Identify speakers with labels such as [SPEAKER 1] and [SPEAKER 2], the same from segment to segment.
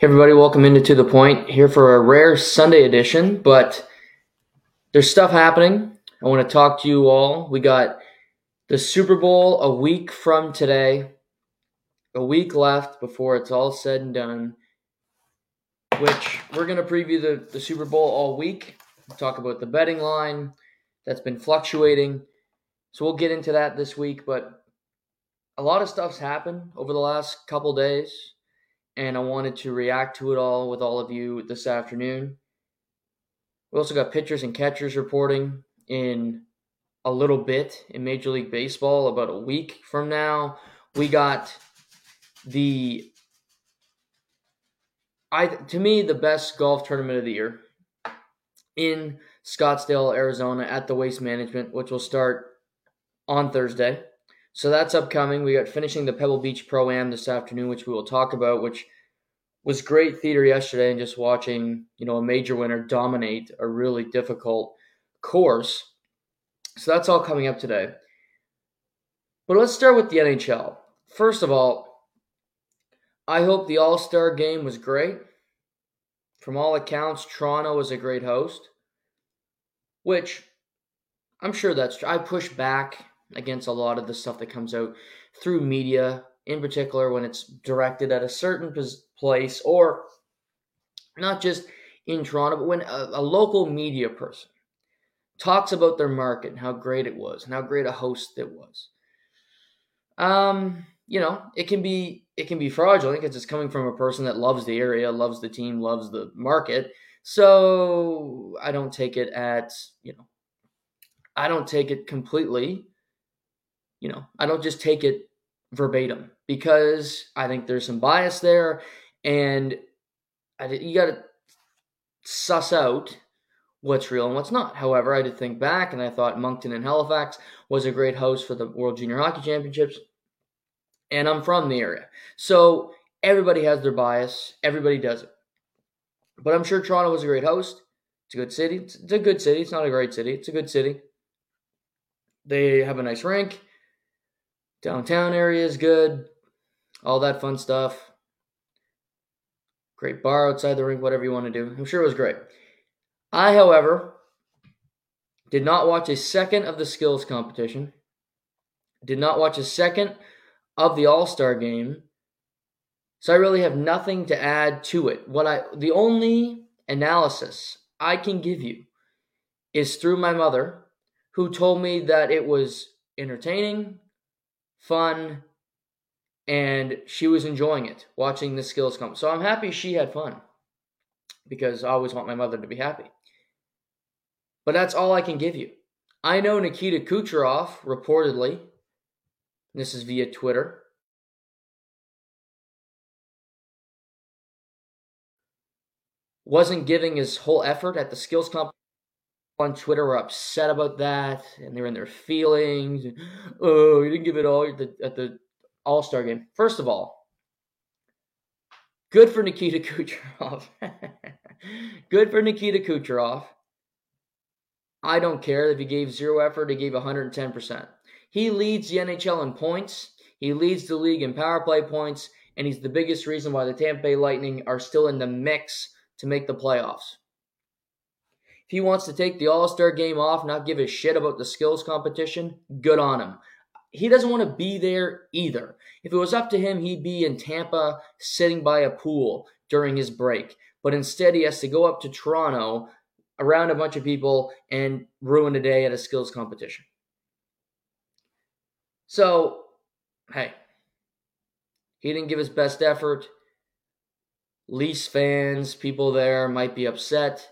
[SPEAKER 1] Hey everybody, welcome into To The Point here for a rare Sunday edition, but there's stuff happening. I want to talk to you all. We got the Super Bowl a week from today, a week left before it's all said and done, which we're going to preview the, the Super Bowl all week, talk about the betting line that's been fluctuating. So we'll get into that this week, but a lot of stuff's happened over the last couple days and I wanted to react to it all with all of you this afternoon. We also got pitchers and catchers reporting in a little bit in Major League Baseball about a week from now. We got the I to me the best golf tournament of the year in Scottsdale, Arizona at the Waste Management, which will start on Thursday. So that's upcoming. We got finishing the Pebble Beach Pro Am this afternoon, which we will talk about, which was great theater yesterday and just watching, you know, a major winner dominate a really difficult course. So that's all coming up today. But let's start with the NHL. First of all, I hope the All Star game was great. From all accounts, Toronto was a great host, which I'm sure that's true. I push back against a lot of the stuff that comes out through media, in particular when it's directed at a certain place or not just in Toronto, but when a, a local media person talks about their market and how great it was and how great a host it was. Um, you know, it can be it can be fraudulent because it's coming from a person that loves the area, loves the team, loves the market. So I don't take it at, you know, I don't take it completely you know, I don't just take it verbatim because I think there's some bias there, and I, you got to suss out what's real and what's not. However, I did think back, and I thought Moncton and Halifax was a great host for the World Junior Hockey Championships, and I'm from the area, so everybody has their bias. Everybody does it, but I'm sure Toronto was a great host. It's a good city. It's a good city. It's not a great city. It's a good city. They have a nice rink. Downtown area is good. All that fun stuff. Great bar outside the rink, whatever you want to do. I'm sure it was great. I, however, did not watch a second of the skills competition. Did not watch a second of the All Star game. So I really have nothing to add to it. What I the only analysis I can give you is through my mother, who told me that it was entertaining, fun, and she was enjoying it, watching the skills come. So I'm happy she had fun because I always want my mother to be happy. But that's all I can give you. I know Nikita Kucherov, reportedly, this is via Twitter, wasn't giving his whole effort at the skills comp on Twitter were upset about that, and they were in their feelings. Oh, you didn't give it all at the, at the All Star game. First of all, good for Nikita Kucherov. good for Nikita Kucherov. I don't care if he gave zero effort, he gave 110%. He leads the NHL in points, he leads the league in power play points, and he's the biggest reason why the Tampa Bay Lightning are still in the mix to make the playoffs. If he wants to take the All Star game off, not give a shit about the skills competition, good on him. He doesn't want to be there either. If it was up to him, he'd be in Tampa sitting by a pool during his break. But instead, he has to go up to Toronto around a bunch of people and ruin a day at a skills competition. So, hey, he didn't give his best effort. Leafs fans, people there might be upset.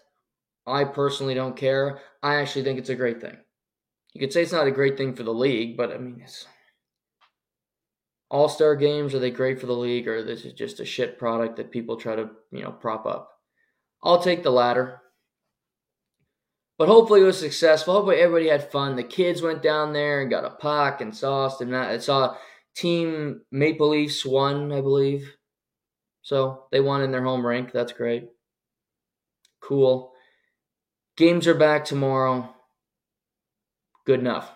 [SPEAKER 1] I personally don't care. I actually think it's a great thing. You could say it's not a great thing for the league, but I mean, it's all star games are they great for the league, or this is just a shit product that people try to you know prop up? I'll take the latter. But hopefully it was successful. Hopefully everybody had fun. The kids went down there and got a puck and sauce and that. I saw Team Maple Leafs won, I believe. So they won in their home rink. That's great. Cool. Games are back tomorrow. Good enough.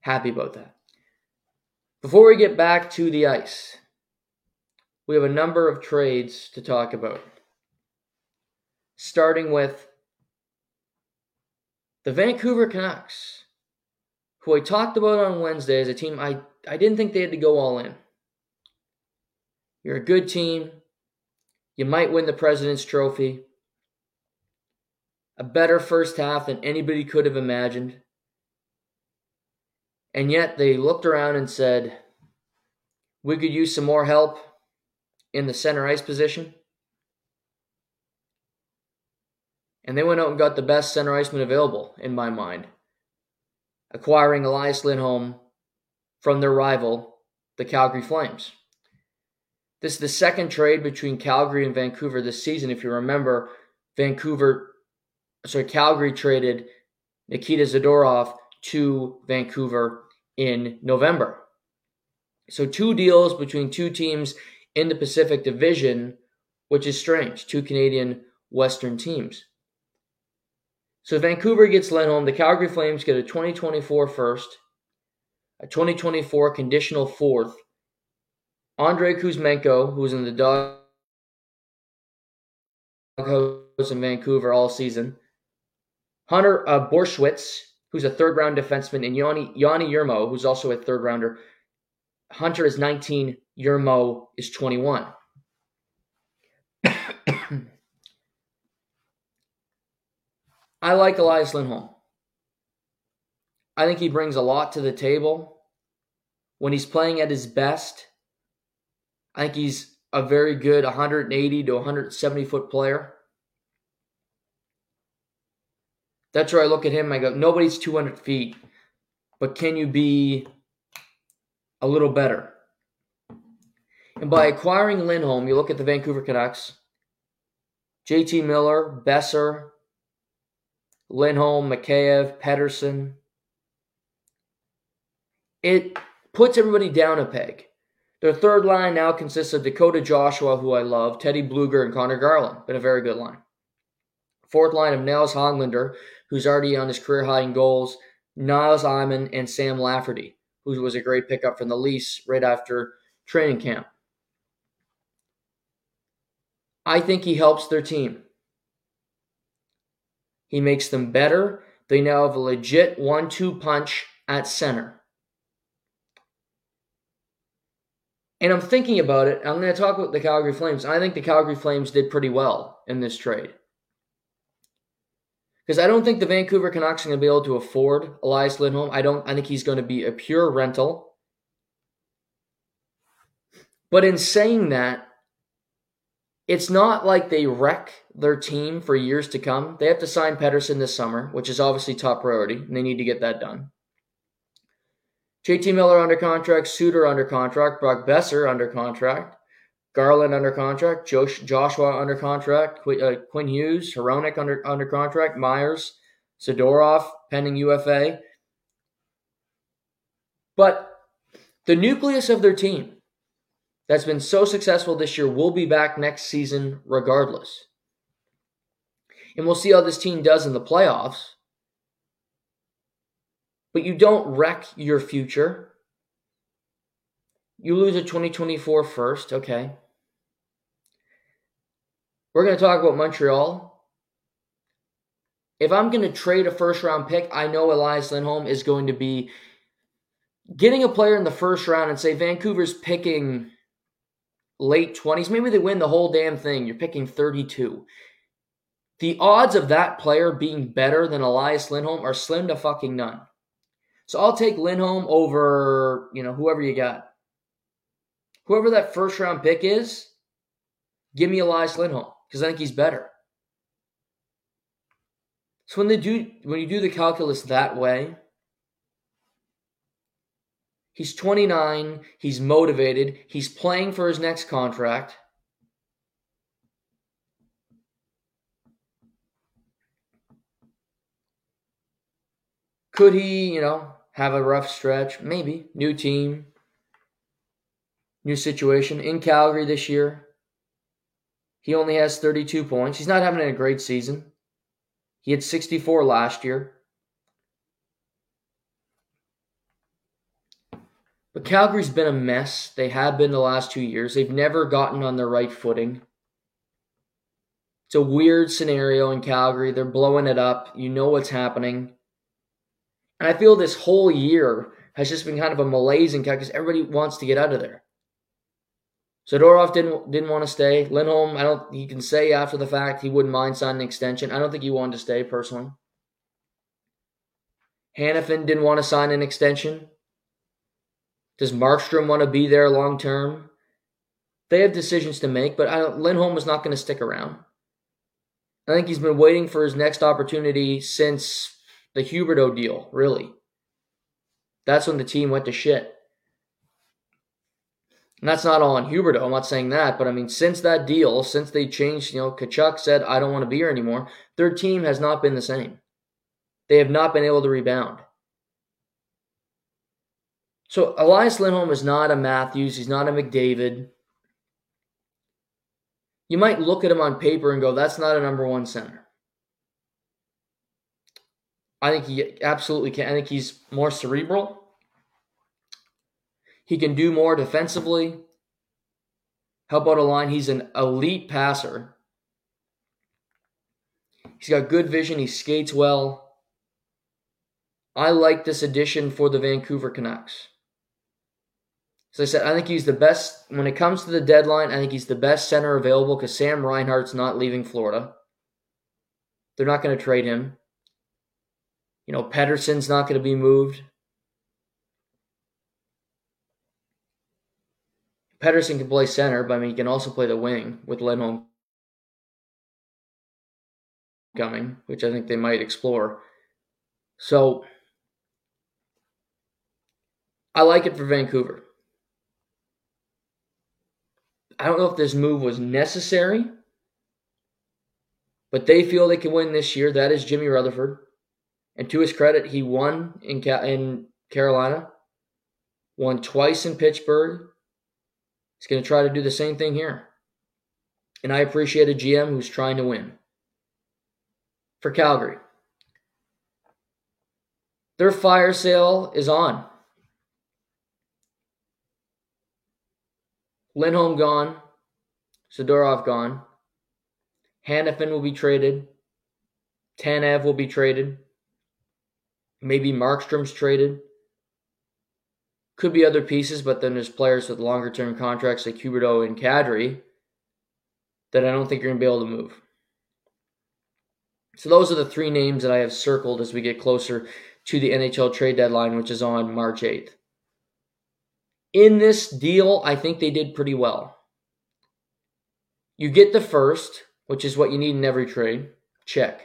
[SPEAKER 1] Happy about that. Before we get back to the ice, we have a number of trades to talk about. Starting with the Vancouver Canucks, who I talked about on Wednesday as a team I, I didn't think they had to go all in. You're a good team. You might win the President's Trophy. A better first half than anybody could have imagined. And yet they looked around and said, we could use some more help in the center ice position. And they went out and got the best center iceman available, in my mind, acquiring Elias Lindholm from their rival, the Calgary Flames. This is the second trade between Calgary and Vancouver this season. If you remember, Vancouver, sorry, Calgary traded Nikita Zadorov to Vancouver in November. So, two deals between two teams in the Pacific Division, which is strange. Two Canadian Western teams. So, Vancouver gets Lindholm. The Calgary Flames get a 2024 first, a 2024 conditional fourth. Andrei Kuzmenko, who was in the doghouse in Vancouver all season. Hunter uh, Brzustewicz, who's a third round defenseman, and Joni, Joni Jurmo, who's also a third rounder. Hunter is 19, Jurmo is 21. I like Elias Lindholm. I think he brings a lot to the table. When he's playing at his best, I think he's a very good 180 to 170 foot player. That's where I look at him. I go, nobody's 200 feet, but can you be a little better. And by acquiring Lindholm, you look at the Vancouver Canucks, JT Miller, Boeser, Lindholm, Mikheyev, Pettersson. It puts everybody down a peg. Their third line now consists of Dakota Joshua, who I love, Teddy Blueger, and Conor Garland. Been a very good line. Fourth line of Nils Hoglander, who's already on his career high in goals, Nils Aman, and Sam Lafferty who was a great pickup from the Leafs right after training camp. I think he helps their team. He makes them better. They now have a legit one two punch at center. And I'm thinking about it. I'm going to talk about the Calgary Flames. I think the Calgary Flames did pretty well in this trade. Because I don't think the Vancouver Canucks are going to be able to afford Elias Lindholm. I don't. I think he's going to be a pure rental. But in saying that, it's not like they wreck their team for years to come. They have to sign Pettersson this summer, which is obviously top priority, and they need to get that done. JT Miller under contract, Suter under contract, Brock Boeser under contract. Garland under contract, Josh, Joshua under contract, Qu- uh, Quinn Hughes, Hronek under under contract, Myers, Zadorov pending UFA. But the nucleus of their team that's been so successful this year will be back next season regardless. And we'll see how this team does in the playoffs. But you don't wreck your future. You lose a 2024 first, okay. We're going to talk about Montreal. If I'm going to trade a first round pick, I know Elias Lindholm is going to be getting a player in the first round and say Vancouver's picking late 20s. Maybe they win the whole damn thing. You're picking 32. The odds of that player being better than Elias Lindholm are slim to fucking none. So I'll take Lindholm over, you know, whoever you got. Whoever that first round pick is, give me Elias Lindholm because I think he's better. So when they do when you do the calculus that way, he's 29, he's motivated, he's playing for his next contract. Could he, you know, have a rough stretch? Maybe. New team, new situation in Calgary this year. He only has 32 points. He's not having a great season. He had 64 last year. But Calgary's been a mess. They have been the last two years. They've never gotten on their right footing. It's a weird scenario in Calgary. They're blowing it up. You know what's happening. And I feel this whole year has just been kind of a malaise in Calgary because everybody wants to get out of there. Zadorov didn't didn't want to stay. Lindholm, I don't. He can say after the fact he wouldn't mind signing an extension. I don't think he wanted to stay personally. Hanifin didn't want to sign an extension. Does Markstrom want to be there long term? They have decisions to make, but I don't, Lindholm is not going to stick around. I think he's been waiting for his next opportunity since the Huberdeau deal, really. That's when the team went to shit. And that's not all on Huberdeau. I'm not saying that, but I mean, since that deal, since they changed, you know, Tkachuk said, I don't want to be here anymore, their team has not been the same. They have not been able to rebound. So Elias Lindholm is not a Matthews. He's not a McDavid. You might look at him on paper and go, that's not a number one center. I think he absolutely can. I think he's more cerebral. He can do more defensively. Help out a line. He's an elite passer. He's got good vision. He skates well. I like this addition for the Vancouver Canucks. As I said, I think he's the best when it comes to the deadline. I think he's the best center available because Sam Reinhart's not leaving Florida. They're not going to trade him. You know, Pettersson's not going to be moved. Pettersson can play center, but I mean, he can also play the wing with Lindholm coming, which I think they might explore. So I like it for Vancouver. I don't know if this move was necessary, but they feel they can win this year. That is Jimmy Rutherford. And to his credit, he won in, in Carolina, won twice in Pittsburgh. He's going to try to do the same thing here. And I appreciate a GM who's trying to win. For Calgary, their fire sale is on. Lindholm gone. Zadorov gone. Hanifin will be traded. Tanev will be traded. Maybe Markstrom's traded. Could be other pieces, but then there's players with longer term contracts like Huberdeau and Kadri that I don't think you're going to be able to move. So those are the three names that I have circled as we get closer to the NHL trade deadline, which is on March 8th. In this deal, I think they did pretty well. You get the first, which is what you need in every trade. Check.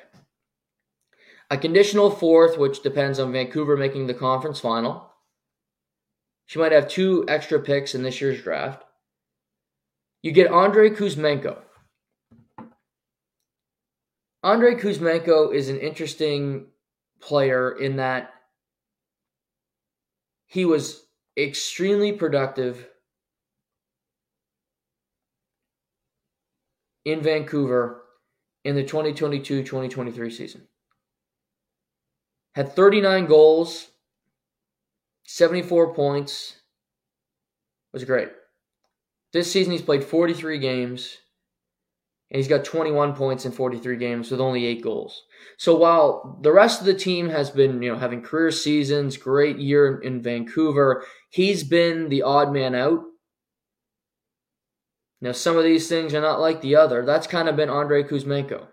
[SPEAKER 1] A conditional fourth, which depends on Vancouver making the conference final. She might have two extra picks in this year's draft. You get Andrei Kuzmenko. Andrei Kuzmenko is an interesting player in that he was extremely productive in Vancouver in the 2022 2023 season. Had 39 goals, 74 points. Was great. This season he's played 43 games and he's got 21 points in 43 games with only 8 goals. So while the rest of the team has been, you know, having career seasons, great year in, in Vancouver, he's been the odd man out. Now some of these things are not like the other. That's kind of been Andre Kuzmenko.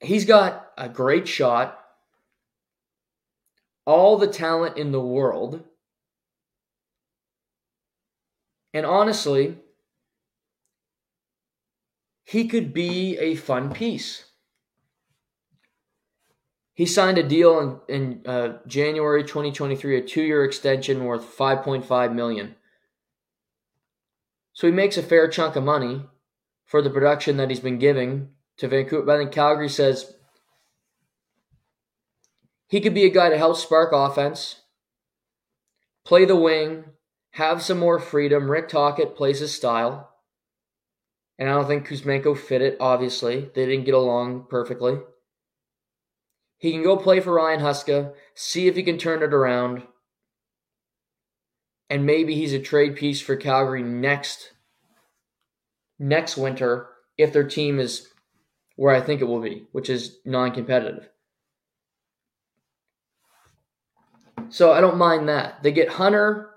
[SPEAKER 1] He's got a great shot, all the talent in the world. And honestly, he could be a fun piece. He signed a deal in, in uh, January 2023, a two-year extension worth 5.5 million. So he makes a fair chunk of money for the production that he's been giving to Vancouver. But I think Calgary says he could be a guy to help spark offense, play the wing, have some more freedom. Rick Tocchet plays his style. And I don't think Kuzmenko fit it, obviously. They didn't get along perfectly. He can go play for Ryan Huska, see if he can turn it around, and maybe he's a trade piece for Calgary next next winter if their team is where I think it will be, which is non-competitive. So I don't mind that. They get Hunter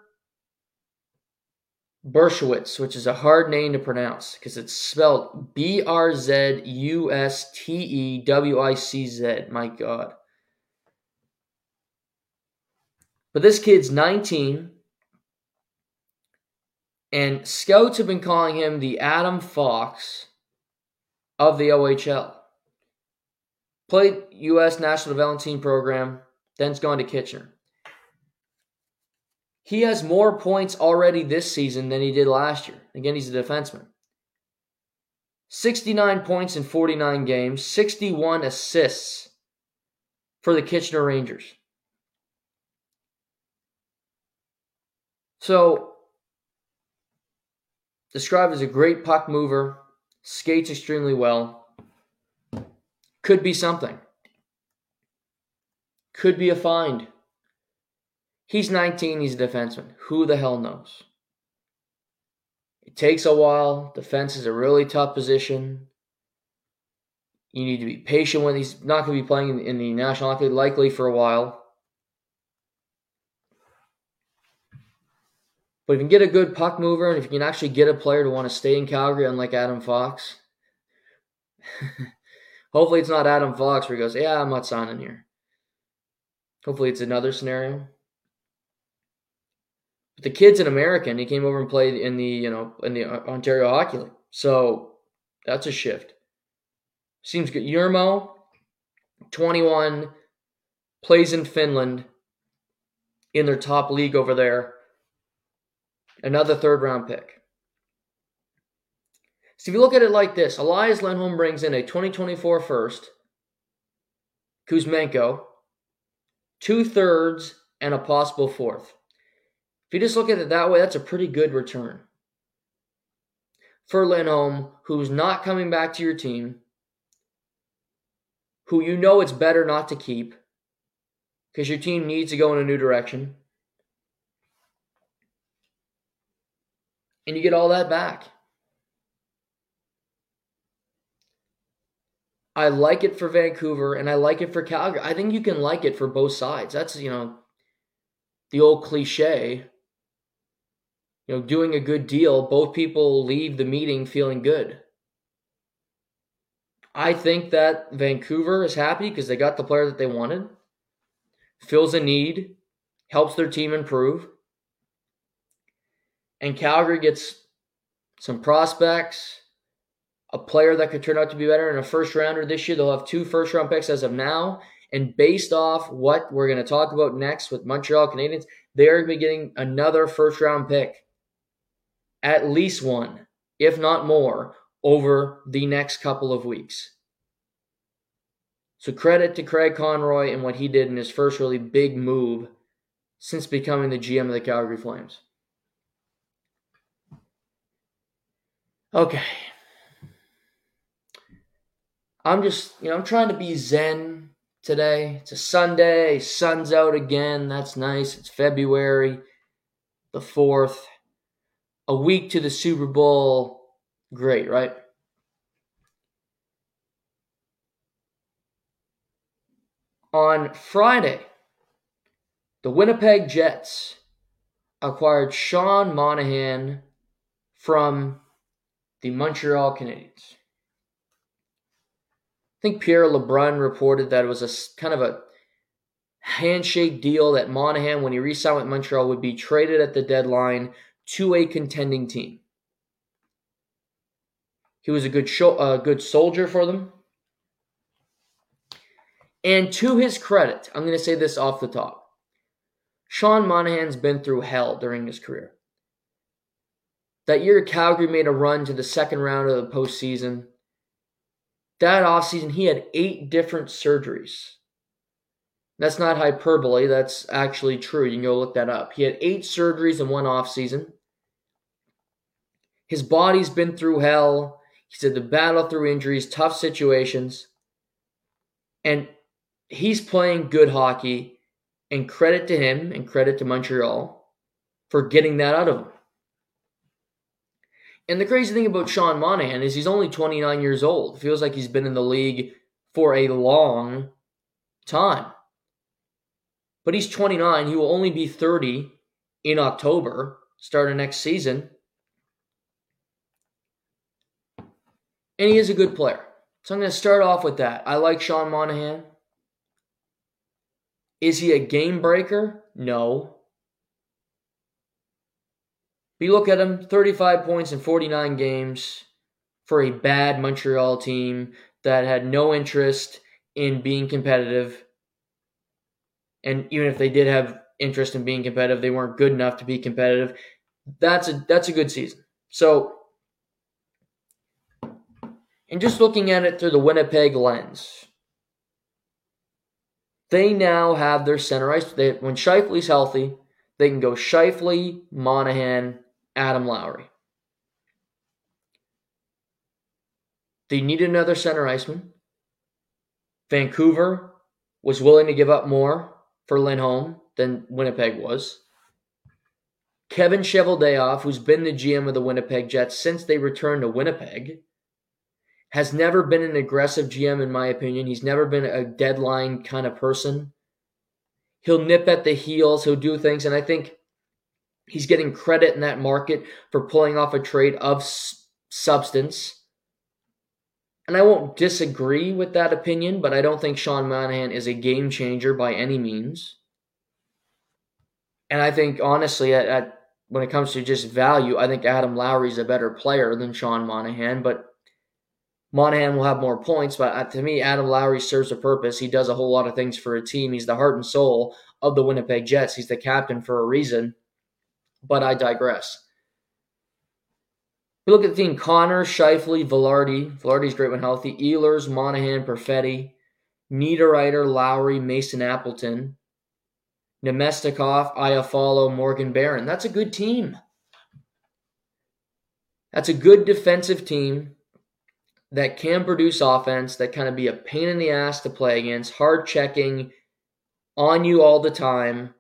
[SPEAKER 1] Brzustewicz, which is a hard name to pronounce because it's spelled B R Z U S T E W I C Z. My God. But this kid's 19, and scouts have been calling him the Adam Fox of the OHL. Played U.S. National Development Team program, then's gone to Kitchener. He has more points already this season than he did last year. Again, he's a defenseman. 69 points in 49 games, 61 assists for the Kitchener Rangers. So, described as a great puck mover, skates extremely well, could be something. Could be a find. He's 19, he's a defenseman. Who the hell knows? It takes a while. Defense is a really tough position. You need to be patient when he's not going to be playing in the National Hockey League likely for a while. But if you can get a good puck mover and if you can actually get a player to want to stay in Calgary, unlike Adam Fox, hopefully it's not Adam Fox where he goes, Yeah, I'm not signing here. Hopefully it's another scenario. But the kid's an American. He came over and played in the you know in the uh, Ontario Hockey League, so that's a shift. Seems good. Jurmo, twenty one, plays in Finland, in their top league over there. Another third round pick. So if you look at it like this, Elias Lindholm brings in a 2024 first, Kuzmenko, two thirds, and a possible fourth. If you just look at it that way, that's a pretty good return. For Lindholm, who's not coming back to your team, who you know it's better not to keep because your team needs to go in a new direction. And you get all that back. I like it for Vancouver and I like it for Calgary. I think you can like it for both sides. That's, you know, the old cliche you know, doing a good deal, both people leave the meeting feeling good. I think that Vancouver is happy because they got the player that they wanted, fills a need, helps their team improve. And Calgary gets some prospects, a player that could turn out to be better, and a first rounder this year. They'll have two first round picks as of now. And based off what we're going to talk about next with Montreal Canadiens, they're going to be getting another first round pick at least one, if not more, over the next couple of weeks. So credit to Craig Conroy and what he did in his first really big move since becoming the GM of the Calgary Flames. Okay. I'm just, you know, I'm trying to be zen today. It's a Sunday, sun's out again. That's nice. It's February the 4th a week to the Super Bowl, great, right? On Friday, the Winnipeg Jets acquired Sean Monahan from the Montreal Canadiens. I think Pierre LeBrun reported that it was a kind of a handshake deal that Monahan, when he re-signed with Montreal, would be traded at the deadline to a contending team. He was a good show, a good soldier for them. And to his credit, I'm going to say this off the top. Sean Monahan's been through hell during his career. That year, Calgary made a run to the second round of the postseason. That offseason, he had eight different surgeries. That's not hyperbole, that's actually true. You can go look that up. He had eight surgeries in one offseason. His body's been through hell. He's had the battle through injuries, tough situations. And he's playing good hockey, and credit to him and credit to Montreal for getting that out of him. And the crazy thing about Sean Monahan is he's only 29 years old. Feels like he's been in the league for a long time. But he's 29. He will only be 30 in October, starting next season. And he is a good player. So I'm going to start off with that. I like Sean Monahan. Is he a game breaker? No. But you look at him 35 points in 49 games for a bad Montreal team that had no interest in being competitive. And even if they did have interest in being competitive, they weren't good enough to be competitive. That's a that's a good season. So and just looking at it through the Winnipeg lens, they now have their center ice. They, when Scheifele's healthy, they can go Scheifele, Monahan, Adam Lowry. They need another center iceman. Vancouver was willing to give up more for Lindholm than Winnipeg was. Kevin Cheveldayoff, who's been the GM of the Winnipeg Jets since they returned to Winnipeg, has never been an aggressive GM, in my opinion. He's never been a deadline kind of person. He'll nip at the heels, he'll do things, and I think he's getting credit in that market for pulling off a trade of s- substance. And I won't disagree with that opinion, but I don't think Sean Monahan is a game changer by any means. And I think, honestly, at, at when it comes to just value, I think Adam Lowry is a better player than Sean Monahan, but Monahan will have more points, but uh, to me, Adam Lowry serves a purpose. He does a whole lot of things for a team. He's the heart and soul of the Winnipeg Jets. He's the captain for a reason, but I digress. We look at the team Connor, Scheifele, Vilardi. Vilardi's great when healthy. Ehlers, Monahan, Perfetti, Niederreiter, Lowry, Mason Appleton, Namestnikov, Iafallo, Morgan Barron. That's a good team. That's a good defensive team that can produce offense, that kind of be a pain in the ass to play against, hard checking on you all the time.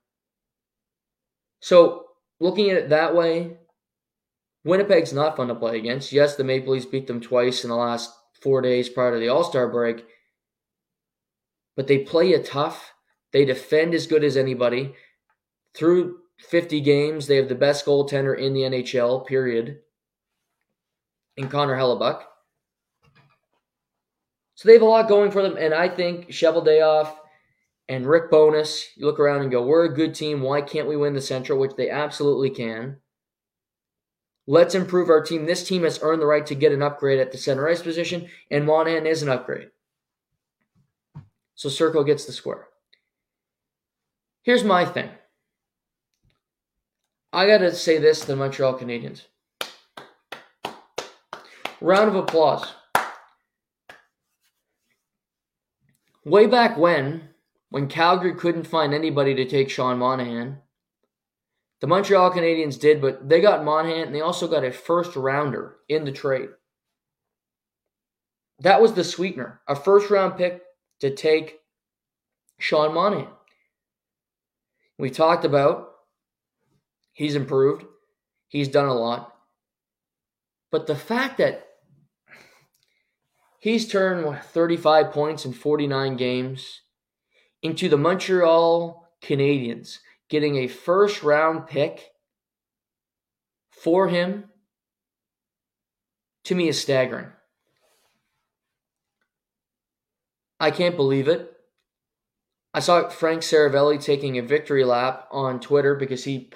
[SPEAKER 1] So, looking at it that way, Winnipeg's not fun to play against. Yes, the Maple Leafs beat them twice in the last four days prior to the All Star break, but they play you tough. They defend as good as anybody. Through 50 games, they have the best goaltender in the NHL, period, in Connor Hellebuyck. So they have a lot going for them, and I think Cheveldayoff and Rick Bowness, you look around and go, we're a good team. Why can't we win the Central? Which they absolutely can. Let's improve our team. This team has earned the right to get an upgrade at the center ice position, and Monahan is an upgrade. So Circle gets the square. Here's my thing. I got to say this to the Montreal Canadiens. Round of applause. Way back when, when Calgary couldn't find anybody to take Sean Monahan, the Montreal Canadiens did, but they got Monahan and they also got a first rounder in the trade. That was the sweetener, a first round pick to take Sean Monahan. We talked about he's improved, he's done a lot. But the fact that He's turned 35 points in 49 games into the Montreal Canadiens getting a first round pick for him to me is staggering. I can't believe it. I saw Frank Seravalli taking a victory lap on Twitter because he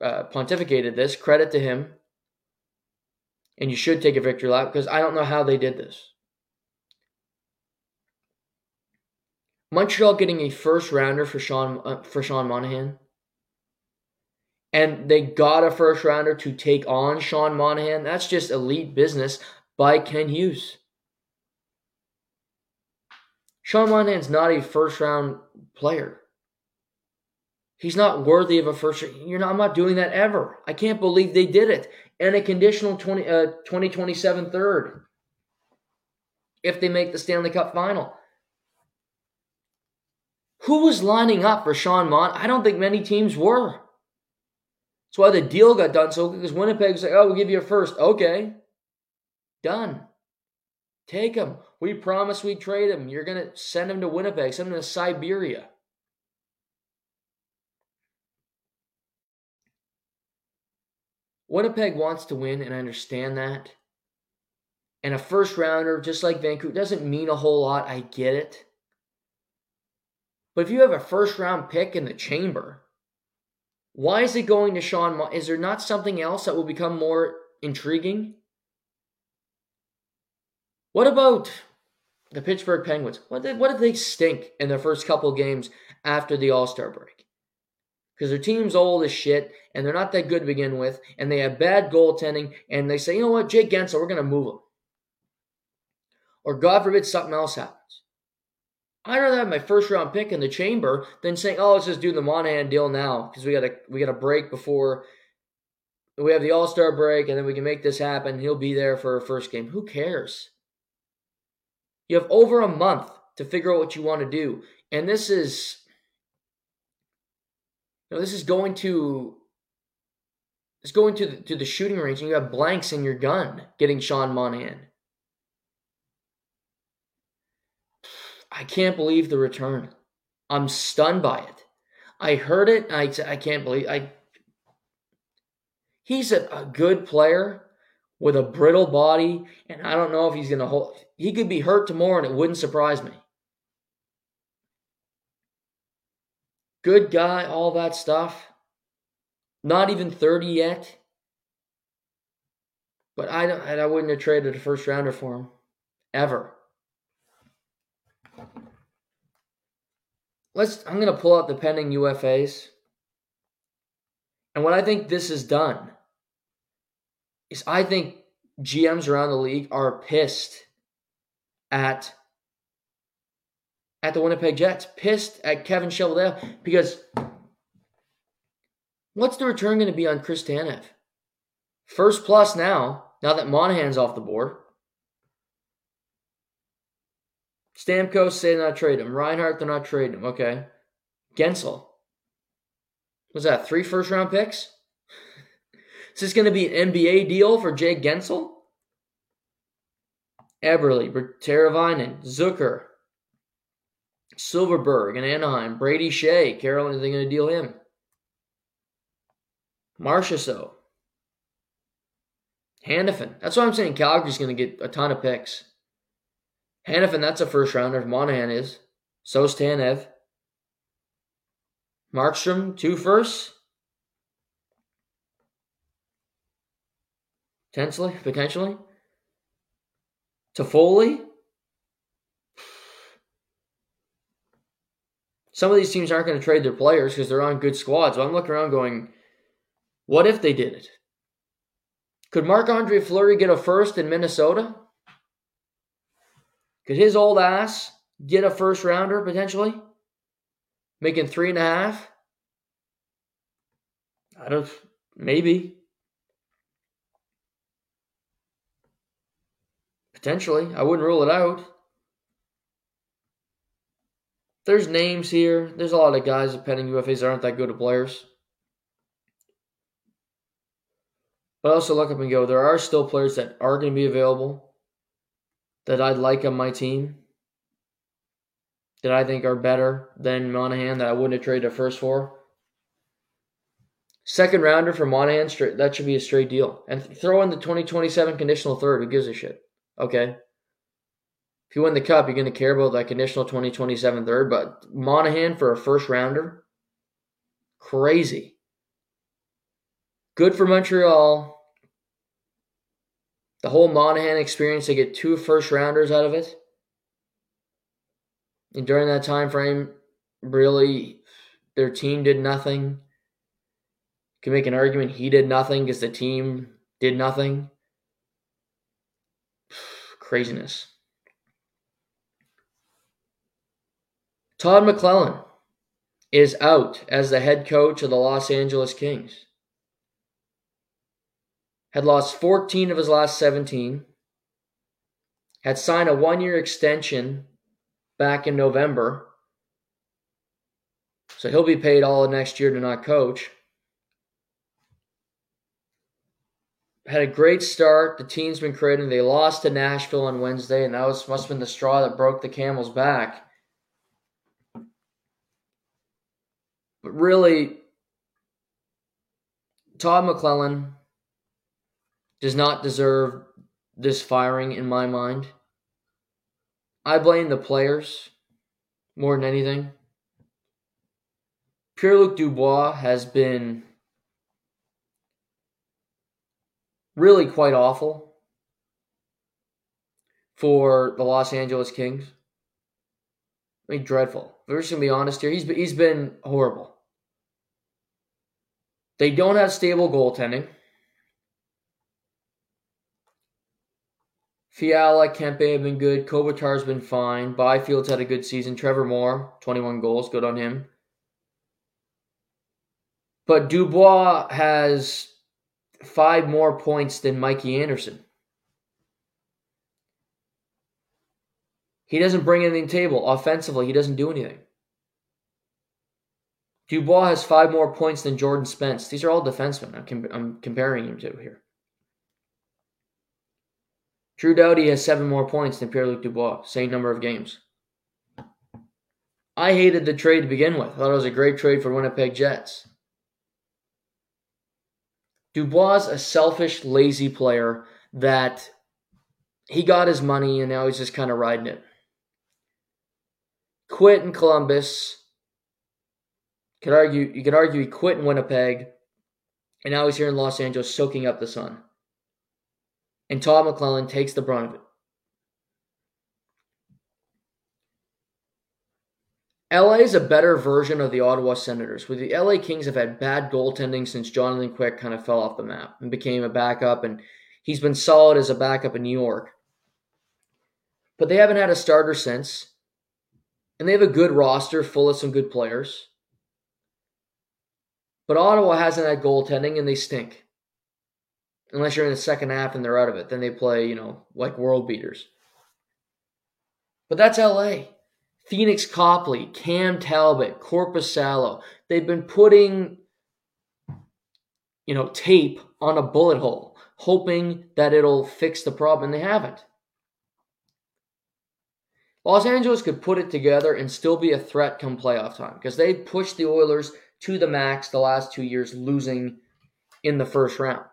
[SPEAKER 1] uh, pontificated this. Credit to him. And you should take a victory lap because I don't know how they did this. Montreal getting a first rounder for Sean uh, for Sean Monahan, and they got a first rounder to take on Sean Monahan. That's just elite business by Kent Hughes. Sean Monahan's not a first round player. He's not worthy of a first. You're not. I'm not doing that ever. I can't believe they did it. And a conditional 20, uh, 2027 third if they make the Stanley Cup final. Who was lining up for Sean Mon? I don't think many teams were. That's why the deal got done so because Winnipeg's like, oh, we'll give you a first. Okay. Done. Take him. We promise we'd trade him. You're going to send him to Winnipeg, send him to Siberia. Winnipeg wants to win, and I understand that. And a first rounder, just like Vancouver, doesn't mean a whole lot. I get it. But if you have a first round pick in the chamber, why is it going to Sean? Mo- is there not something else that will become more intriguing? What about the Pittsburgh Penguins? What did, what did they stink in their first couple games after the All Star break? Because their team's old as shit and they're not that good to begin with, and they have bad goaltending, and they say, you know what, Jake Guentzel, we're going to move him or God forbid something else happens. I'd rather have my first round pick in the chamber than saying, "Oh, let's just do the Monahan deal now because we got a we got a break before we have the All Star break, and then we can make this happen. He'll be there for a first game. Who cares? You have over a month to figure out what you want to do, and this is, you know, this is going to." It's going to the, to the shooting range, and you have blanks in your gun getting Sean Monahan. I can't believe the return. I'm stunned by it. I heard it. I I can't believe I. He's a, a good player with a brittle body, and I don't know if he's going to hold. He could be hurt tomorrow, and it wouldn't surprise me. Good guy, all that stuff. Not even 30 yet. But I, don't, I wouldn't have traded a first rounder for him. Ever. Let's I'm gonna pull out the pending UFAs. And what I think this has done is I think GMs around the league are pissed at at the Winnipeg Jets, pissed at Kevin Cheveldayoff because what's the return going to be on Chris Tanev? First plus now, now that Monahan's off the board. Stamkos say they're not trade him. Reinhart, they're not trading him. Okay. Guentzel. Was that three first round picks? Is this going to be an NBA deal for Jake Guentzel? Eberle, Teravainen, Zucker, Silfverberg and Anaheim, Brady Skjei, Carolina, are they going to deal him? Marchessault. Hanifin. That's why I'm saying Calgary's going to get a ton of picks. Hanifin, that's a first rounder. Monahan is. so So's Tanev. Markstrom, two firsts. Potentially, potentially. Toffoli. Some of these teams aren't going to trade their players because they're on good squads. But I'm looking around going, what if they did it? Could Marc Andre Fleury get a first in Minnesota? Could his old ass get a first rounder potentially? Making three and a half? I don't, maybe. Potentially. I wouldn't rule it out. There's names here. There's a lot of guys that pending UFAs that aren't that good of players. But also look up and go, there are still players that are going to be available that I'd like on my team that I think are better than Monahan that I wouldn't have traded a first for. Second rounder for Monahan, straight, that should be a straight deal. And throw in the 2027 conditional third. Who gives a shit? Okay. If you win the cup, you're going to care about that conditional 2027 third. But Monahan for a first rounder? Crazy. Good for Montreal the whole Monahan experience, to get two first rounders out of it. And during that time frame, really, their team did nothing. You can make an argument he did nothing because the team did nothing. Craziness. Todd McLellan is out as the head coach of the Los Angeles Kings had lost 14 of his last 17, had signed a one year extension back in November, So he'll be paid all of next year to not coach. Had a great start. The team's been creating. They lost to Nashville on Wednesday, and that was must have been the straw that broke the camel's back. But really, Todd McLellan does not deserve this firing in my mind. I blame the players more than anything. Pierre Luc Dubois has been really quite awful for the Los Angeles Kings. I mean, dreadful. We're just gonna be honest here. He's he's been horrible. They don't have stable goaltending. Fiala, Kempe have been good. Kopitar's been fine. Byfield's had a good season. Trevor Moore, 21 goals. Good on him. But Dubois has five more points than Mikey Anderson. He doesn't bring anything to the table. Offensively, he doesn't do anything. Dubois has five more points than Jordan Spence. These are all defensemen I'm, com- I'm comparing him to here. Drew Doughty has seven more points than Pierre Luc Dubois, same number of games. I hated the trade to begin with. I thought it was a great trade for Winnipeg Jets. Dubois a selfish, lazy player that he got his money and now he's just kind of riding it. Quit in Columbus. Could argue you could argue he quit in Winnipeg, and now he's here in Los Angeles soaking up the sun and Todd McLellan takes the brunt of it. LA is a better version of the Ottawa Senators, where the LA Kings have had bad goaltending since Jonathan Quick kind of fell off the map and became a backup, and he's been solid as a backup in New York. But they haven't had a starter since, and they have a good roster full of some good players. But Ottawa hasn't had goaltending, and they stink unless you're in the second half and they're out of it. Then they play, you know, like world beaters. But that's LA. Pheonix Copley, Cam Talbot, Korpisalo. They've been putting, you know, tape on a bullet hole, hoping that it'll fix the problem, and they haven't. Los Angeles could put it together and still be a threat come playoff time because they pushed the Oilers to the max the last two years, losing in the first round.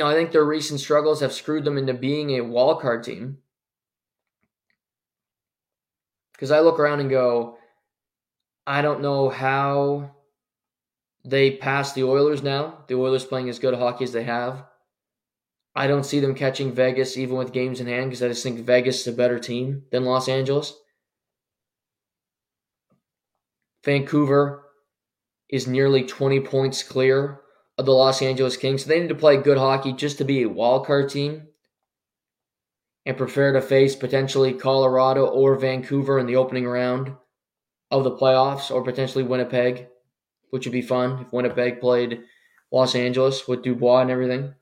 [SPEAKER 1] Now, I think their recent struggles have screwed them into being a wildcard team. Because I look around and go, I don't know how they pass the Oilers now. The Oilers playing as good hockey as they have. I don't see them catching Vegas even with games in hand because I just think Vegas is a better team than Los Angeles. Vancouver is nearly 20 points clear of the Los Angeles Kings. So they need to play good hockey just to be a wild card team and prepare to face potentially Colorado or Vancouver in the opening round of the playoffs or potentially Winnipeg, which would be fun if Winnipeg played Los Angeles with Dubois and everything.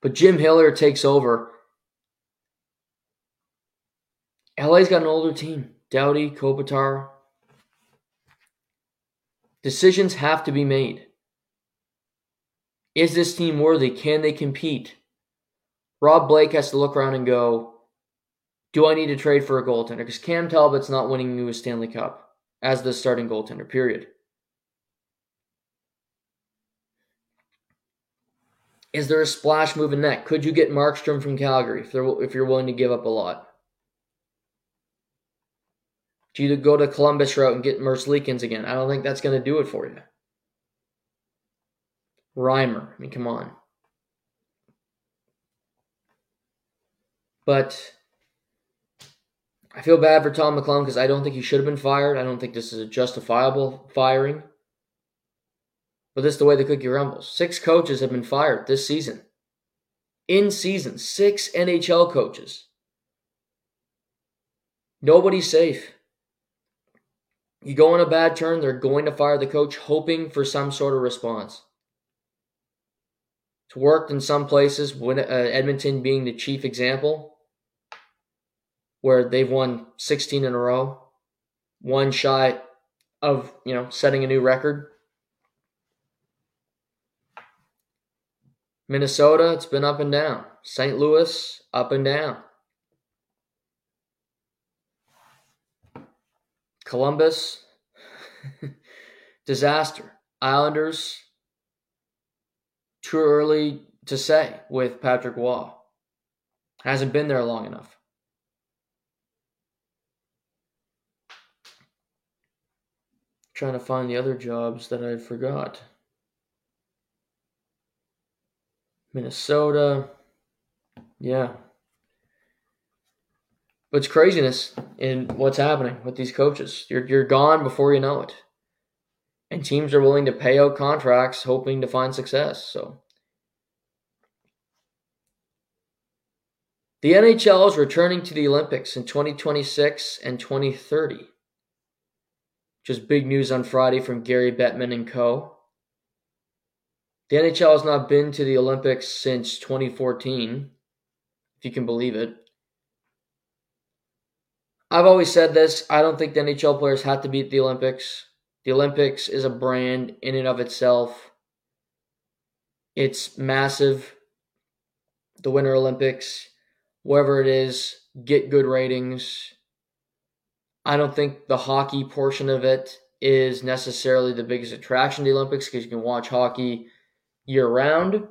[SPEAKER 1] But Jim Hiller takes over. LA's got an older team. Doughty, Kopitar, Decisions have to be made. Is this team worthy? Can they compete? Rob Blake has to look around and go, do I need to trade for a goaltender? Because Cam Talbot's not winning you a Stanley Cup as the starting goaltender, period. Is there a splash move in net? Could you get Markstrom from Calgary if, if you're willing to give up a lot? To either go to Columbus route and get Merzlikins again. I don't think that's going to do it for you. Reimer, I mean, come on. But I feel bad for Todd McLellan because I don't think he should have been fired. I don't think this is a justifiable firing. But this is the way the cookie rumbles. Six coaches have been fired this season. In season, six NHL coaches. Nobody's safe. You go on a bad turn, they're going to fire the coach, hoping for some sort of response. It's worked in some places, when, uh, Edmonton being the chief example. where they've won 16 in a row, one shy of, you know, setting a new record. Minnesota, it's been up and down. St. Louis, up and down. Columbus, disaster. Islanders, too early to say with Patrick Roy. Hasn't been there long enough. Trying to find the other jobs that I forgot. Minnesota. Yeah. But it's craziness in what's happening with these coaches. You're, you're gone before you know it. And teams are willing to pay out contracts hoping to find success. So the NHL is returning to the Olympics in 2026 and 2030. Just big news on Friday from Gary Bettman and co. The NHL has not been to the Olympics since 2014, if you can believe it. I've always said this. I don't think the NHL players have to be at the Olympics. The Olympics is a brand in and of itself. It's massive. The Winter Olympics, wherever it is, get good ratings. I don't think the hockey portion of it is necessarily the biggest attraction to the Olympics because you can watch hockey year round.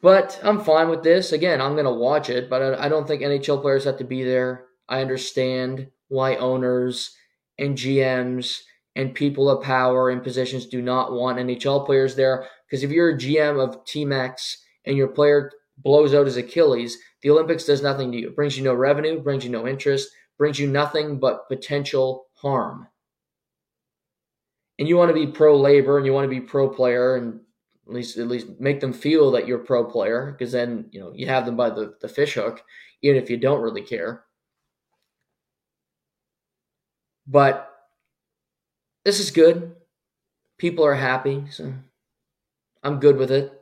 [SPEAKER 1] But I'm fine with this. Again, I'm going to watch it, but I don't think NHL players have to be there. I understand why owners and GMs and people of power and positions do not want NHL players there. Because if you're a GM of Team X and your player blows out his Achilles, the Olympics does nothing to you. It brings you no revenue, brings you no interest, brings you nothing but potential harm and you want to be pro labor and you want to be pro player and at least at least make them feel that you're pro player because then you know you have them by the, the fish hook even if you don't really care but this is good. People are happy so i'm good with it.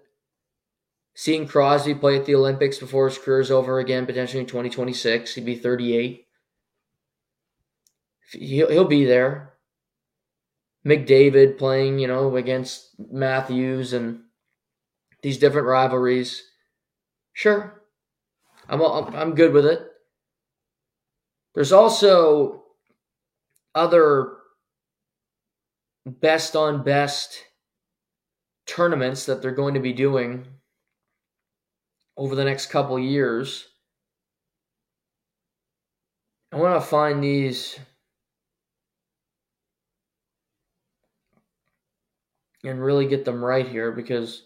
[SPEAKER 1] Seeing crosby play at the olympics before his career is over again potentially in 2026 he'd be 38 he'll, he'll be there. McDavid playing, you know, against Matthews and these different rivalries. Sure, I'm I'm good with it. There's also other best on best tournaments that they're going to be doing over the next couple years. I want to find these and really get them right here because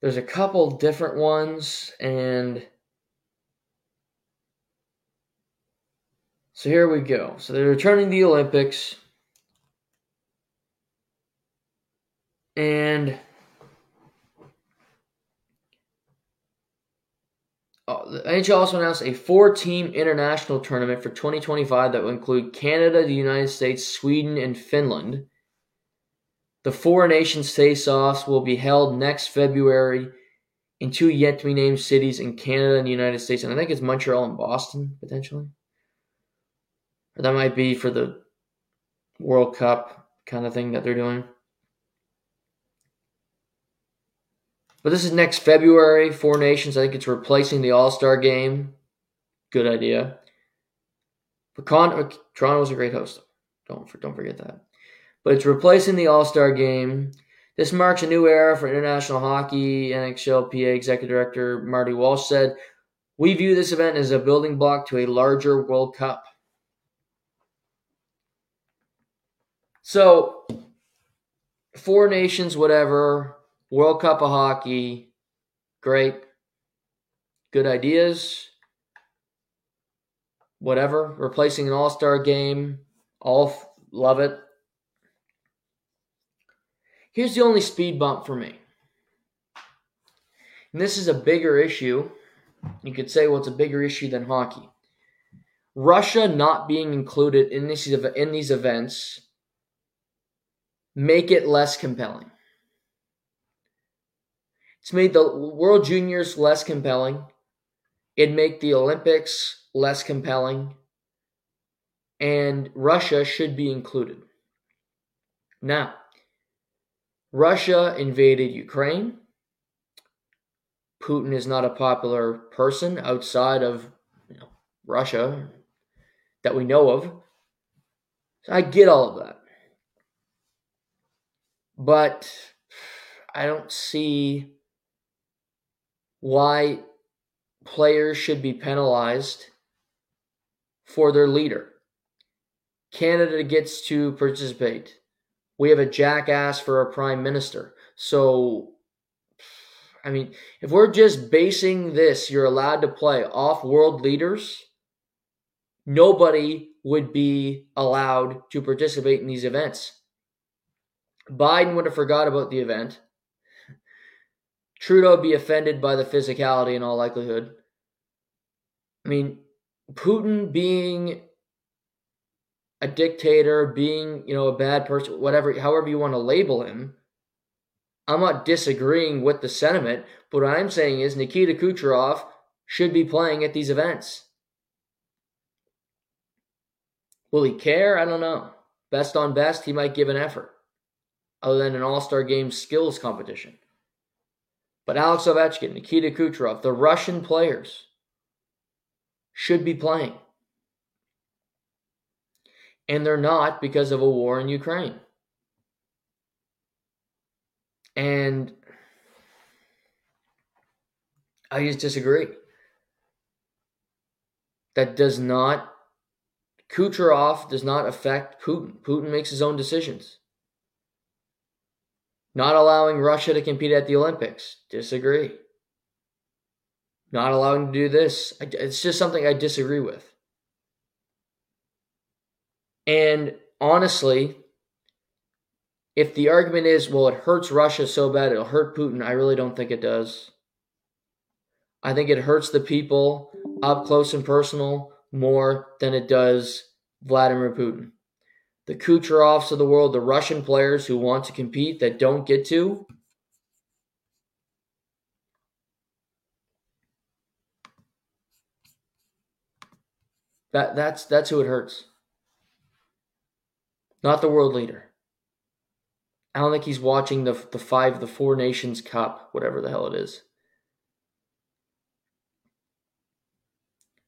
[SPEAKER 1] there's a couple different ones and so here we go. So they're returning the Olympics and uh, the NHL also announced a four-team international tournament for 2025 that will include Canada, the United States, Sweden, and Finland. The Four Nations face-offs will be held next February in two yet to be named cities in Canada and the United States, and I think it's Montreal and Boston potentially. Or that might be for the World Cup kind of thing that they're doing. But this is next February, Four Nations. I think it's replacing the All Star game. Good idea. But Con- uh, Toronto was a great host. Don't don't forget that but it's replacing the All Star game. This marks a new era for international hockey. NHLPA Executive Director Marty Walsh said, We view this event as a building block to a larger World Cup. So, four nations, whatever, World Cup of hockey, great. Good ideas, whatever. Replacing an all star game, all love it. Here's the only speed bump for me. And this is a bigger issue. You could say, well, it's a bigger issue than hockey. Russia not being included in these, in these events make it less compelling. It's made the World Juniors less compelling. It'd make the Olympics less compelling, and Russia should be included. Now, Russia invaded Ukraine. Putin is not a popular person outside of you know, Russia that we know of. So I get all of that. But I don't see why players should be penalized for their leader. Canada gets to participate. We have a jackass for a prime minister. So, I mean, if we're just basing this, you're allowed to play off world leaders, nobody would be allowed to participate in these events. Biden would have forgot about the event. Trudeau be offended by the physicality in all likelihood. I mean, Putin being a dictator, being, you know, a bad person, whatever, however you want to label him, I'm not disagreeing with the sentiment, but what I'm saying is Nikita Kucherov should be playing at these events. Will he care? I don't know. Best on best, he might give an effort, other than an all star game skills competition. But Alex Ovechkin, Nikita Kucherov, the Russian players should be playing. And they're not because of a war in Ukraine. And I just disagree. That does not, Kucherov does not affect Putin. Putin makes his own decisions. Not allowing Russia to compete at the Olympics. Disagree. Not allowing to do this. It's just something I disagree with. And honestly, if the argument is, well, it hurts Russia so bad, it'll hurt Putin, I really don't think it does. I think it hurts the people up close and personal more than it does Vladimir Putin the Kucherovs of the world, the Russian players who want to compete that don't get to. That that's that's who it hurts. Not the world leader. I don't think he's watching the the five the four nations cup, whatever the hell it is.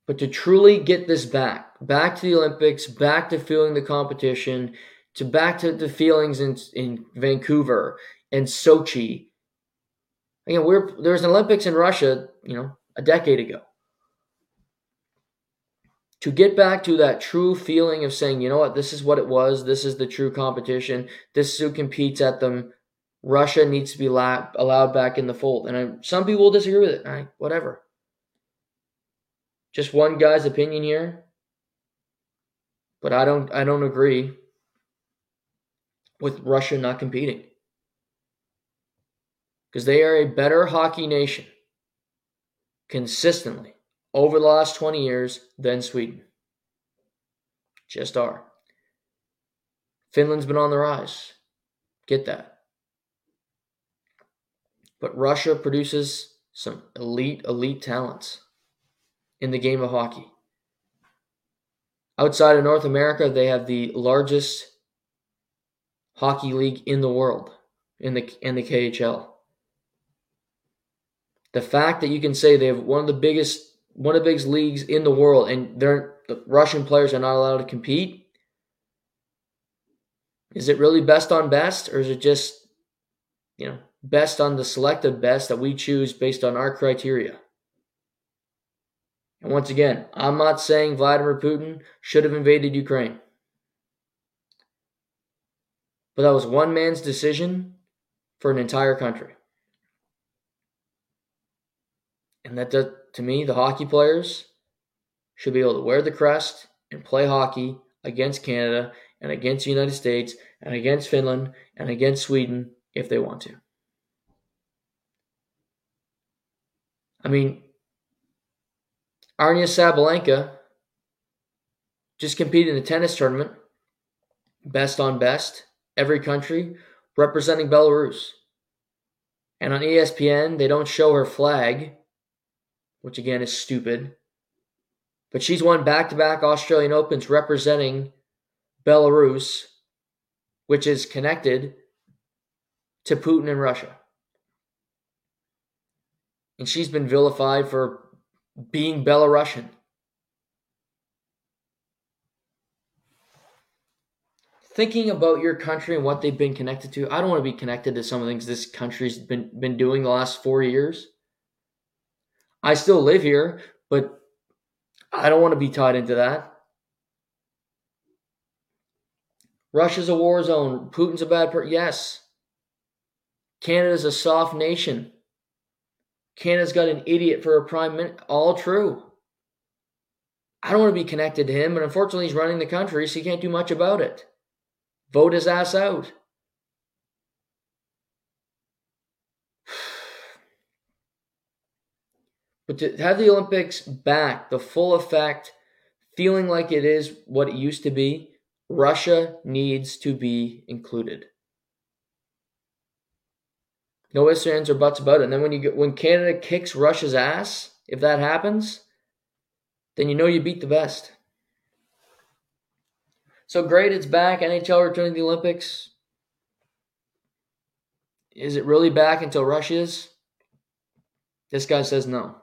[SPEAKER 1] But to truly get this back, back to the Olympics, back to feeling the competition, to back to the feelings in, in Vancouver and Sochi. Again, we're there was an Olympics in Russia, you know, a decade ago. To get back to that true feeling of saying, you know what, this is what it was, this is the true competition, this is who competes at them. Russia needs to be allowed back in the fold. And I, some people will disagree with it. Whatever. Just one guy's opinion here. But I don't I don't agree with Russia not competing. Because they are a better hockey nation consistently over the last 20 years than Sweden. Just are. Finland's been on the rise. Get that. But Russia produces some elite, elite talents in the game of hockey. Outside of North America, they have the largest hockey league in the world in the in the KHL. The fact that you can say they have one of the biggest one of the biggest leagues in the world and they're the Russian players are not allowed to compete. Is it really best on best or is it just you know best on the selective best that we choose based on our criteria? And once again, I'm not saying Vladimir Putin should have invaded Ukraine. But that was one man's decision for an entire country. And that, does, to me, the hockey players should be able to wear the crest and play hockey against Canada and against the United States and against Finland and against Sweden if they want to. I mean, Aryna Sabalenka just competed in a tennis tournament, best on best, every country, representing Belarus. And on ESPN, they don't show her flag which again is stupid. But she's won back to back Australian Opens representing Belarus, which is connected to Putin and Russia. And she's been vilified for being Belarusian. Thinking about your country and what they've been connected to, I don't want to be connected to some of the things this country's been, been doing the last four years. I still live here, but I don't want to be tied into that. Russia's a war zone. Putin's a bad person. Yes. Canada's a soft nation. Canada's got an idiot for a prime minister. All true. I don't want to be connected to him, but unfortunately, he's running the country, so he can't do much about it. Vote his ass out. But to have the Olympics back, the full effect, feeling like it is what it used to be, Russia needs to be included. No ifs, ands, or buts about it. And then when you get, when Canada kicks Russia's ass, if that happens, then you know you beat the best. So great, it's back. NHL returning to the Olympics. Is it really back until Russia is? This guy says no.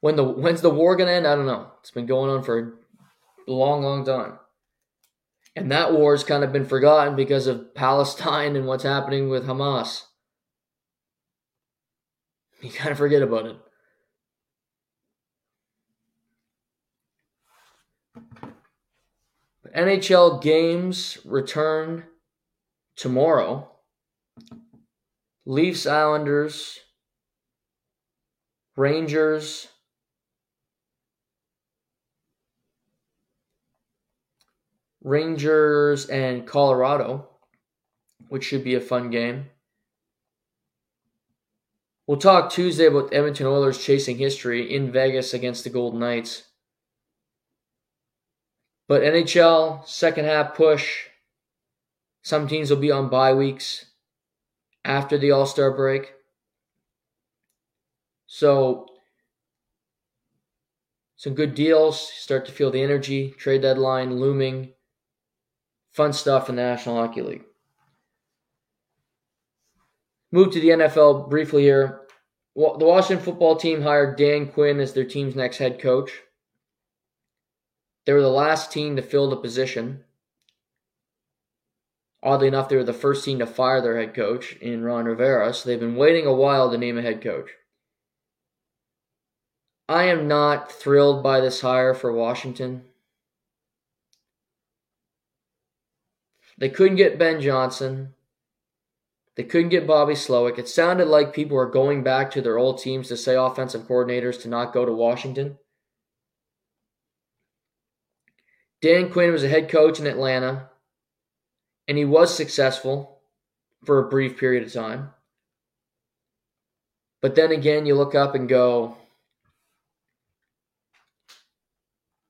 [SPEAKER 1] When the when's the war gonna end? I don't know. It's been going on for a long, long time. And that war has kind of been forgotten because of Palestine and what's happening with Hamas. You kind of forget about it. NHL games return tomorrow. Leafs, Islanders, Rangers, Rangers and Colorado, which should be a fun game. We'll talk Tuesday about Edmonton Oilers chasing history in Vegas against the Golden Knights. But NHL, second half push. Some teams will be on bye weeks after the All Star break. So, some good deals. Start to feel the energy. Trade deadline looming fun stuff in the National Hockey League. Move to the NFL briefly here. The Washington football team hired Dan Quinn as their team's next head coach. They were the last team to fill the position. Oddly enough, they were the first team to fire their head coach in Ron Rivera, so they've been waiting a while to name a head coach. I am not thrilled by this hire for Washington. They couldn't get Ben Johnson. They couldn't get Bobby Slowik. It sounded like people were going back to their old teams to say offensive coordinators to not go to Washington. Dan Quinn was a head coach in Atlanta, and he was successful for a brief period of time. But then again, you look up and go,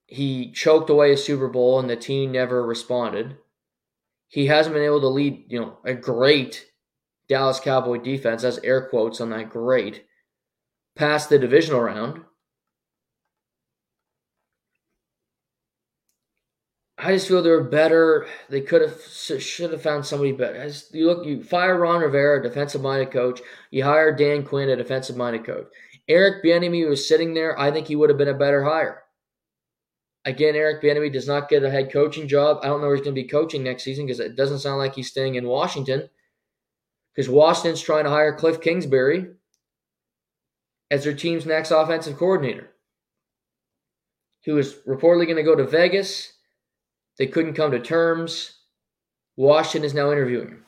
[SPEAKER 1] he choked away a Super Bowl and the team never responded he hasn't been able to lead, you know, a great Dallas Cowboy defense, as air quotes on that great, past the divisional round. I just feel they're better. They could have, should have found somebody better. As you look, you fire Ron Rivera, defensive minded coach. You hire Dan Quinn, a defensive minded coach. Eric Bieniemy was sitting there. I think he would have been a better hire. Again, Eric Bieniemy does not get a head coaching job. I don't know where he's going to be coaching next season because it doesn't sound like he's staying in Washington. Because Washington's trying to hire Cliff Kingsbury as their team's next offensive coordinator, who is reportedly going to go to Vegas. They couldn't come to terms. Washington is now interviewing him.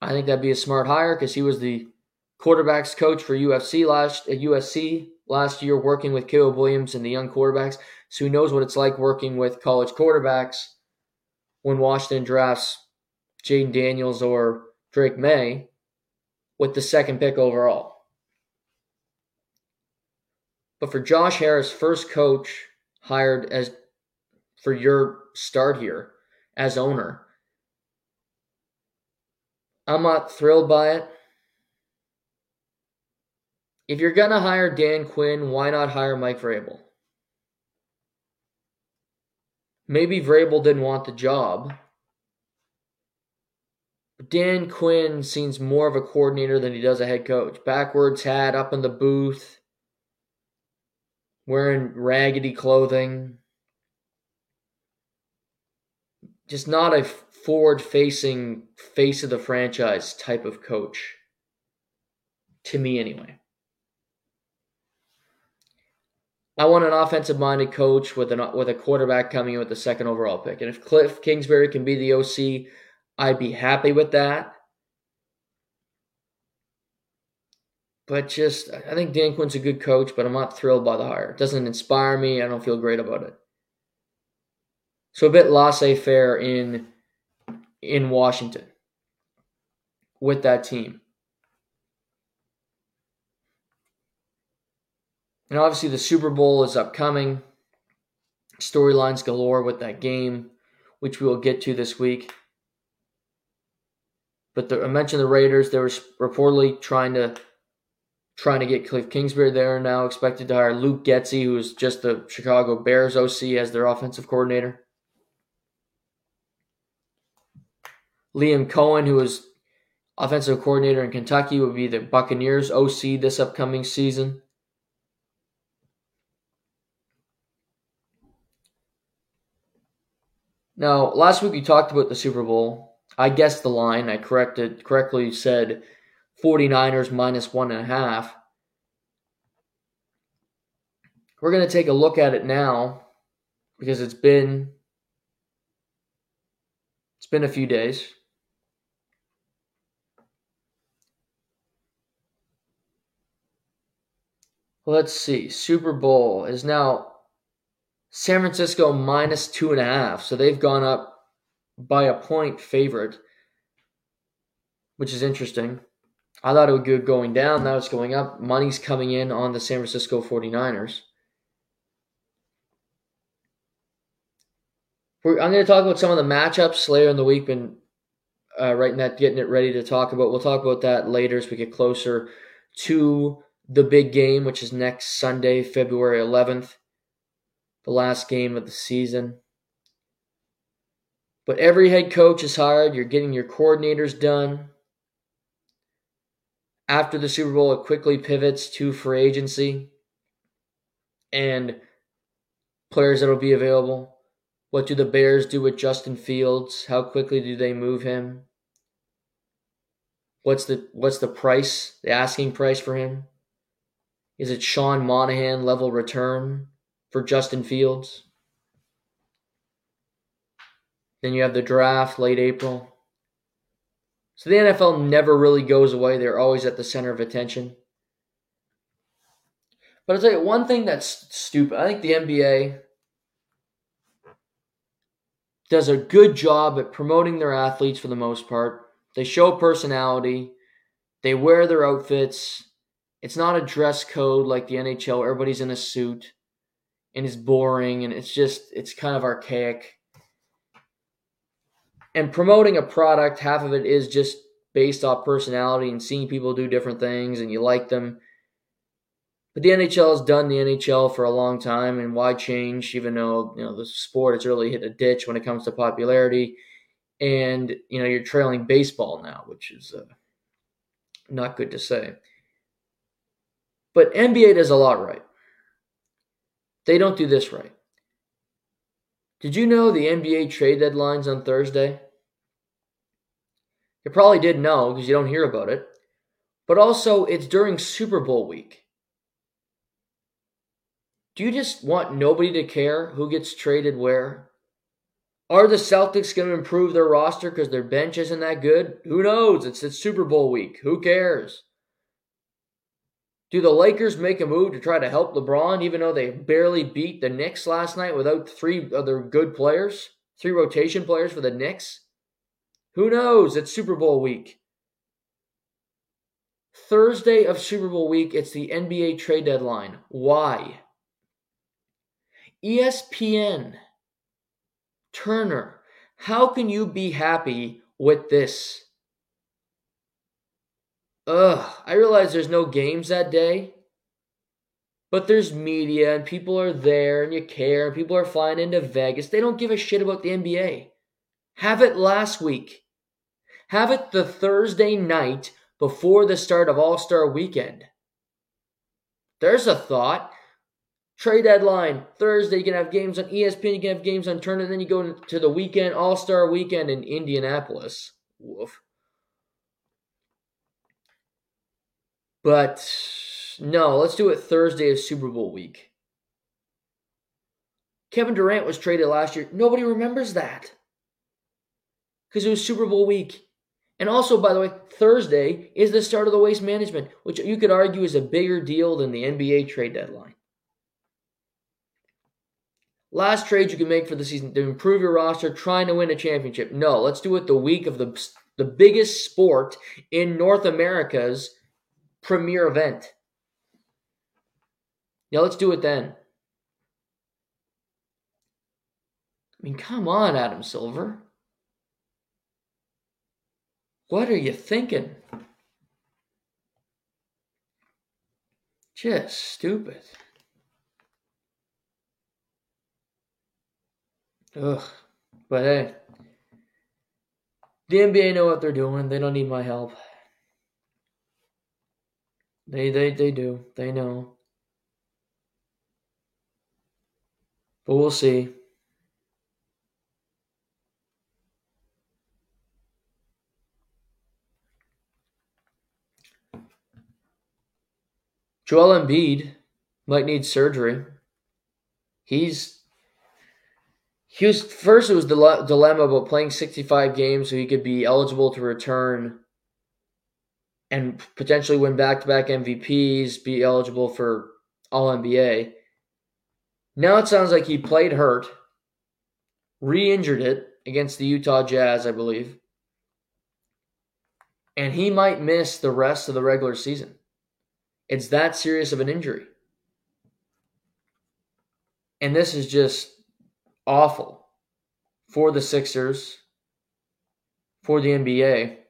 [SPEAKER 1] I think that'd be a smart hire because he was the quarterbacks coach for UFC last uh, USC last year, working with Caleb Williams and the young quarterbacks. So he knows what it's like working with college quarterbacks when Washington drafts Jayden Daniels or Drake Maye with the second pick overall. But for Josh Harris, first coach hired as for your start here as owner, I'm not thrilled by it. if you're going to hire Dan Quinn, why not hire Mike Vrabel? Maybe Vrabel didn't want the job. But Dan Quinn seems more of a coordinator than he does a head coach. Backwards hat, up in the booth, wearing raggedy clothing. Just not a forward facing face of the franchise type of coach. To me, anyway. I want an offensive minded coach with an with a quarterback coming in with the second overall pick. And if Cliff Kingsbury can be the OC, I'd be happy with that. But just I think Dan Quinn's a good coach, but I'm not thrilled by the hire. It doesn't inspire me. I don't feel great about it. So a bit laissez faire in in Washington with that team. And obviously, the Super Bowl is upcoming. Storylines galore with that game, which we will get to this week. But the, I mentioned the Raiders. They were reportedly trying to trying to get Cliff Kingsbury there. Now expected to hire Luke Getsy, who is just the Chicago Bears OC, as their offensive coordinator. Liam Coen, who is offensive coordinator in Kentucky, will be the Buccaneers OC this upcoming season. Now, last week we talked about the Super Bowl. I guessed the line. I corrected correctly said 49ers minus one and a half. We're going to take a look at it now because it's been it's been a few days. Let's see. Super Bowl is now San Francisco minus two and a half. So they've gone up by a point favorite, which is interesting. I thought it would go going down. Now it's going up. Money's coming in on the San Francisco 49ers. We're, I'm going to talk about some of the matchups later in the week. Been uh, writing that, getting it ready to talk about. We'll talk about that later as we get closer to the big game, which is next Sunday, February 11th the last game of the season. But every head coach is hired. You're getting your coordinators done. After the Super Bowl, it quickly pivots to free agency and players that will be available. What do the Bears do with Justin Fields? How quickly do they move him? What's the what's the price, the asking price for him? Is it Sean Monahan level return? For Justin Fields. Then you have the draft late April. So the NFL never really goes away. They're always at the center of attention. But I'll tell you one thing that's stupid. I think the NBA does a good job at promoting their athletes for the most part. They show personality. They wear their outfits. It's not a dress code like the NHL. Everybody's in a suit and it's boring and it's just it's kind of archaic. And promoting a product, half of it is just based off personality and seeing people do different things and you like them. But the NHL has done the NHL for a long time, and why change? Even though you know the sport has really hit a ditch when it comes to popularity, and you know you're trailing baseball now, which is uh, not good to say. But NBA does a lot right. They don't do this right. Did you know the NBA trade deadline's on Thursday? You probably did know because you don't hear about it. But also, it's during Super Bowl week. Do you just want nobody to care who gets traded where? Are the Celtics going to improve their roster because their bench isn't that good? Who knows? It's, it's Super Bowl week. Who cares? Do the Lakers make a move to try to help LeBron, even though they barely beat the Knicks last night without three other good players, three rotation players for the Knicks? Who knows? It's Super Bowl week. Thursday of Super Bowl week, it's the NBA trade deadline. Why? ESPN, Turner, how can you be happy with this? Ugh, I realize there's no games that day, but there's media and people are there and you care and people are flying into Vegas. They don't give a shit about the NBA. Have it last week. Have it the Thursday night before the start of All Star weekend. There's a thought. Trade deadline Thursday. You can have games on ESPN. You can have games on Turner. Then you go to the weekend, All Star weekend in Indianapolis. Woof. But no, let's do it Thursday of Super Bowl week. Kevin Durant was traded last year. Nobody remembers that because it was Super Bowl week. And also, by the way, Thursday is the start of the waste management, which you could argue is a bigger deal than the NBA trade deadline. Last trade you can make for the season to improve your roster, trying to win a championship. No, let's do it the week of the, the biggest sport in North America's premier event. Yeah, let's do it then. I mean, come on, Adam Silver. What are you thinking? Just stupid. Ugh. But hey, the NBA know what they're doing. They don't need my help. They they they do. They know. But we'll see. Joel Embiid might need surgery. He's he was first. It was the dilemma about playing sixty-five games so he could be eligible to return and potentially win back-to-back MVPs, be eligible for All NBA. Now it sounds like he played hurt, re-injured it against the Utah Jazz, I believe, and he might miss the rest of the regular season. It's that serious of an injury. And this is just awful for the Sixers, for the NBA.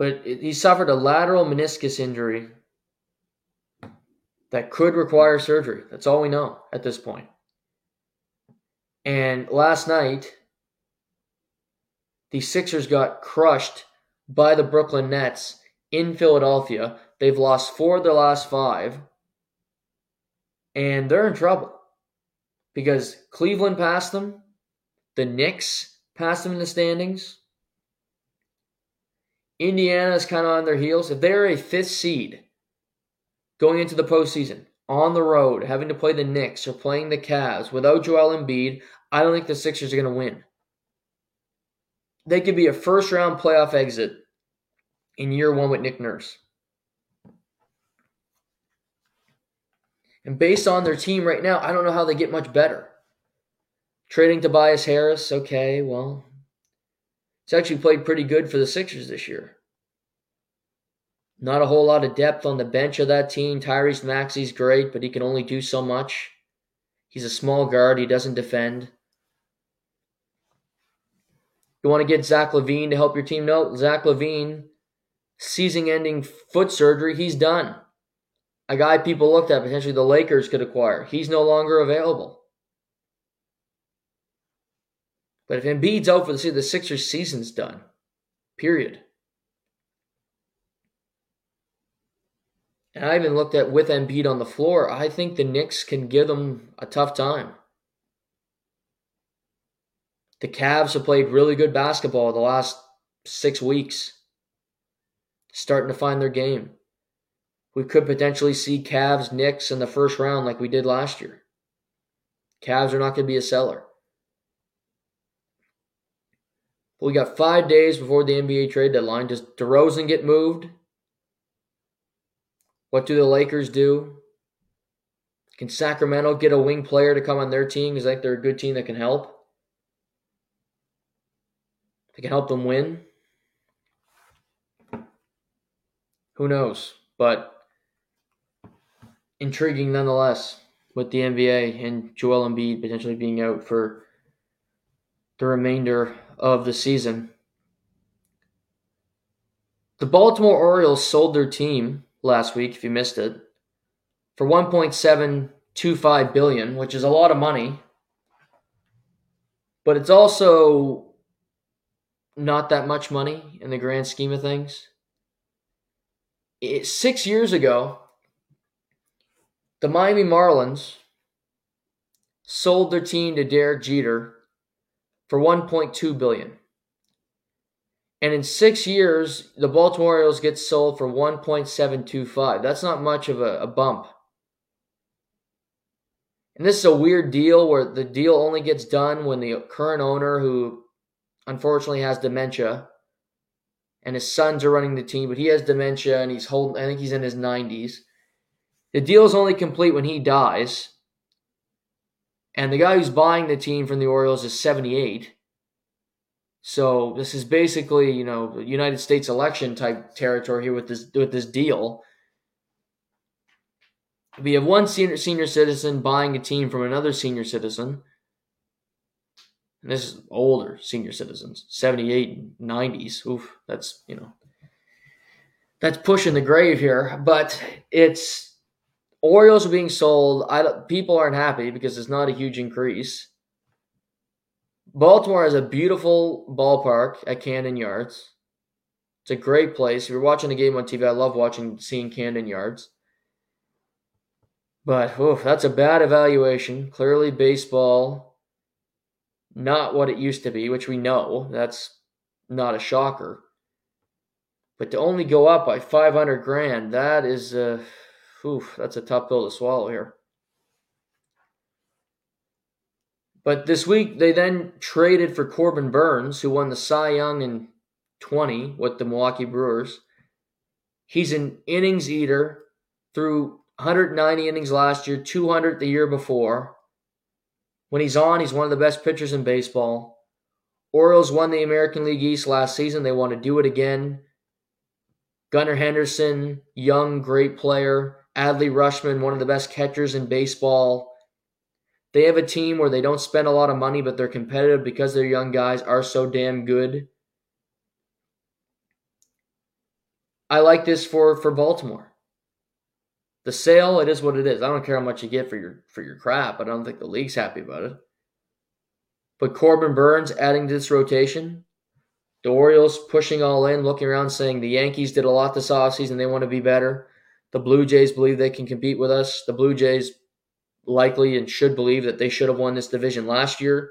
[SPEAKER 1] But he suffered a lateral meniscus injury that could require surgery. That's all we know at this point. And last night, the Sixers got crushed by the Brooklyn Nets in Philadelphia. They've lost four of their last five. And they're in trouble because Cleveland passed them, the Knicks passed them in the standings. Indiana is kind of on their heels. If they're a fifth seed going into the postseason on the road, having to play the Knicks or playing the Cavs without Joel Embiid, I don't think the Sixers are going to win they could be a first round playoff exit in year one with Nick Nurse. And based on their team right now, I don't know how they get much better. Trading Tobias Harris, okay, well, it's actually played pretty good for the Sixers this year. Not a whole lot of depth on the bench of that team. Tyrese Maxey's great, but he can only do so much. He's a small guard, he doesn't defend. You want to get Zach LaVine to help your team? No, Zach LaVine, season ending foot surgery, he's done. A guy people looked at potentially the Lakers could acquire. He's no longer available. But if Embiid's out for the season, the Sixers season's done. Period. And I even looked at with Embiid on the floor. I think the Knicks can give them a tough time. The Cavs have played really good basketball the last six weeks, starting to find their game. We could potentially see Cavs Knicks in the first round like we did last year. Cavs are not going to be a seller. But we got five days before the NBA trade deadline. Does DeRozan get moved? What do the Lakers do? Can Sacramento get a wing player to come on their team because like they're a good team that can help? They can help them win. Who knows? But intriguing nonetheless with the NBA and Joel Embiid potentially being out for the remainder of the season. The Baltimore Orioles sold their team last week, if you missed it, for 1.725 billion, which is a lot of money. But it's also not that much money in the grand scheme of things. It, six years ago, the Miami Marlins sold their team to Derek Jeter for 1.2 billion. And in six years, the Baltimore Orioles get sold for 1.725. That's not much of a, a bump. And this is a weird deal where the deal only gets done when the current owner, who unfortunately has dementia, and his sons are running the team, but he has dementia and he's holding, I think he's in his 90s. The deal is only complete when he dies. And the guy who's buying the team from the Orioles is 78. So this is basically, you know, United States election type territory here with this with this deal. We have one senior senior citizen buying a team from another senior citizen. And this is older senior citizens, 78, 90s. Oof, that's, you know, that's pushing the grave here. But it's Orioles are being sold. I people aren't happy because it's not a huge increase. Baltimore has a beautiful ballpark at Camden Yards. It's a great place. If you're watching a game on TV, I love watching seeing Camden Yards. But oof, that's a bad evaluation. Clearly, baseball not what it used to be, which we know. That's not a shocker. But to only go up by 500 grand, that is uh, Oof, that's a tough pill to swallow here. But this week, they then traded for Corbin Burnes, who won the Cy Young in 20 with the Milwaukee Brewers. He's an innings eater through 190 innings last year, 200 the year before. When he's on, he's one of the best pitchers in baseball. Orioles won the American League East last season. They want to do it again. Gunnar Henderson, young, great player. Adley Rutschman, one of the best catchers in baseball. They have a team where they don't spend a lot of money, but they're competitive because their young guys are so damn good. I like this for, for Baltimore. The sale, it is what it is. I don't care how much you get for your for your crap. But I don't think the league's happy about it. But Corbin Burnes adding to this rotation, the Orioles pushing all in, looking around saying the Yankees did a lot this offseason, they want to be better. The Blue Jays believe they can compete with us. The Blue Jays likely and should believe that they should have won this division last year.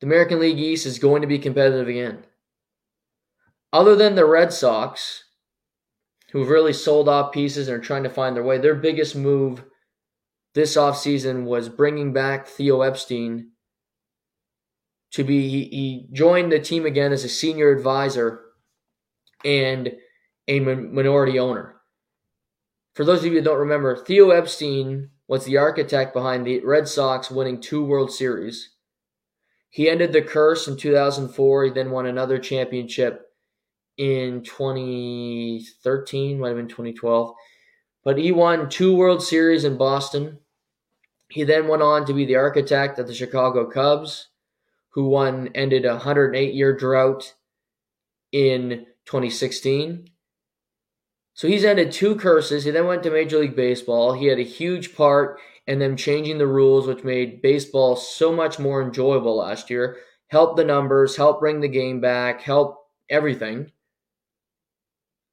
[SPEAKER 1] The American League East is going to be competitive again. Other than the Red Sox, who've really sold off pieces and are trying to find their way, their biggest move this offseason was bringing back Theo Epstein to be he joined the team again as a senior advisor and a minority owner. For those of you who don't remember, Theo Epstein was the architect behind the Red Sox winning two World Series. He ended the curse in 2004. He then won another championship in 2013, might have been 2012. But he won two World Series in Boston. He then went on to be the architect of the Chicago Cubs, who won ended a 108 year drought in 2016. So he's ended two curses. He then went to Major League Baseball. He had a huge part in them changing the rules, which made baseball so much more enjoyable last year. Helped the numbers, helped bring the game back, helped everything.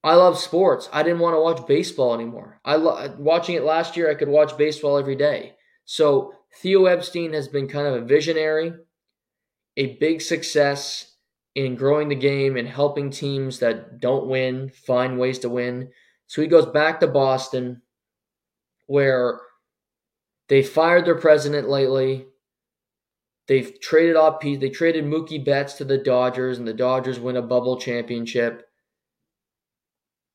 [SPEAKER 1] I love sports. I didn't want to watch baseball anymore. I lo- watching it last year. I could watch baseball every day. So Theo Epstein has been kind of a visionary, a big success in growing the game and helping teams that don't win find ways to win. So he goes back to Boston, where they fired their president lately. They've traded off they traded Mookie Betts to the Dodgers, and the Dodgers win a bubble championship.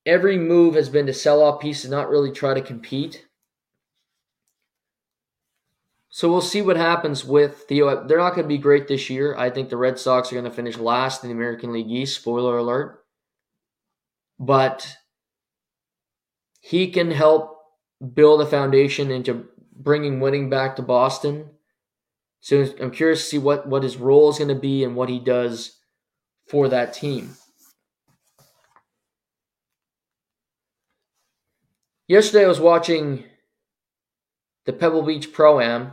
[SPEAKER 1] Every move has been to sell off pieces, and not really try to compete. So we'll see what happens with Theo. Uh, they're not going to be great this year. I think the Red Sox are going to finish last in the American League East. Spoiler alert. But he can help build a foundation into bringing winning back to Boston. So I'm curious to see what, what his role is going to be and what he does for that team. Yesterday I was watching the Pebble Beach Pro Am,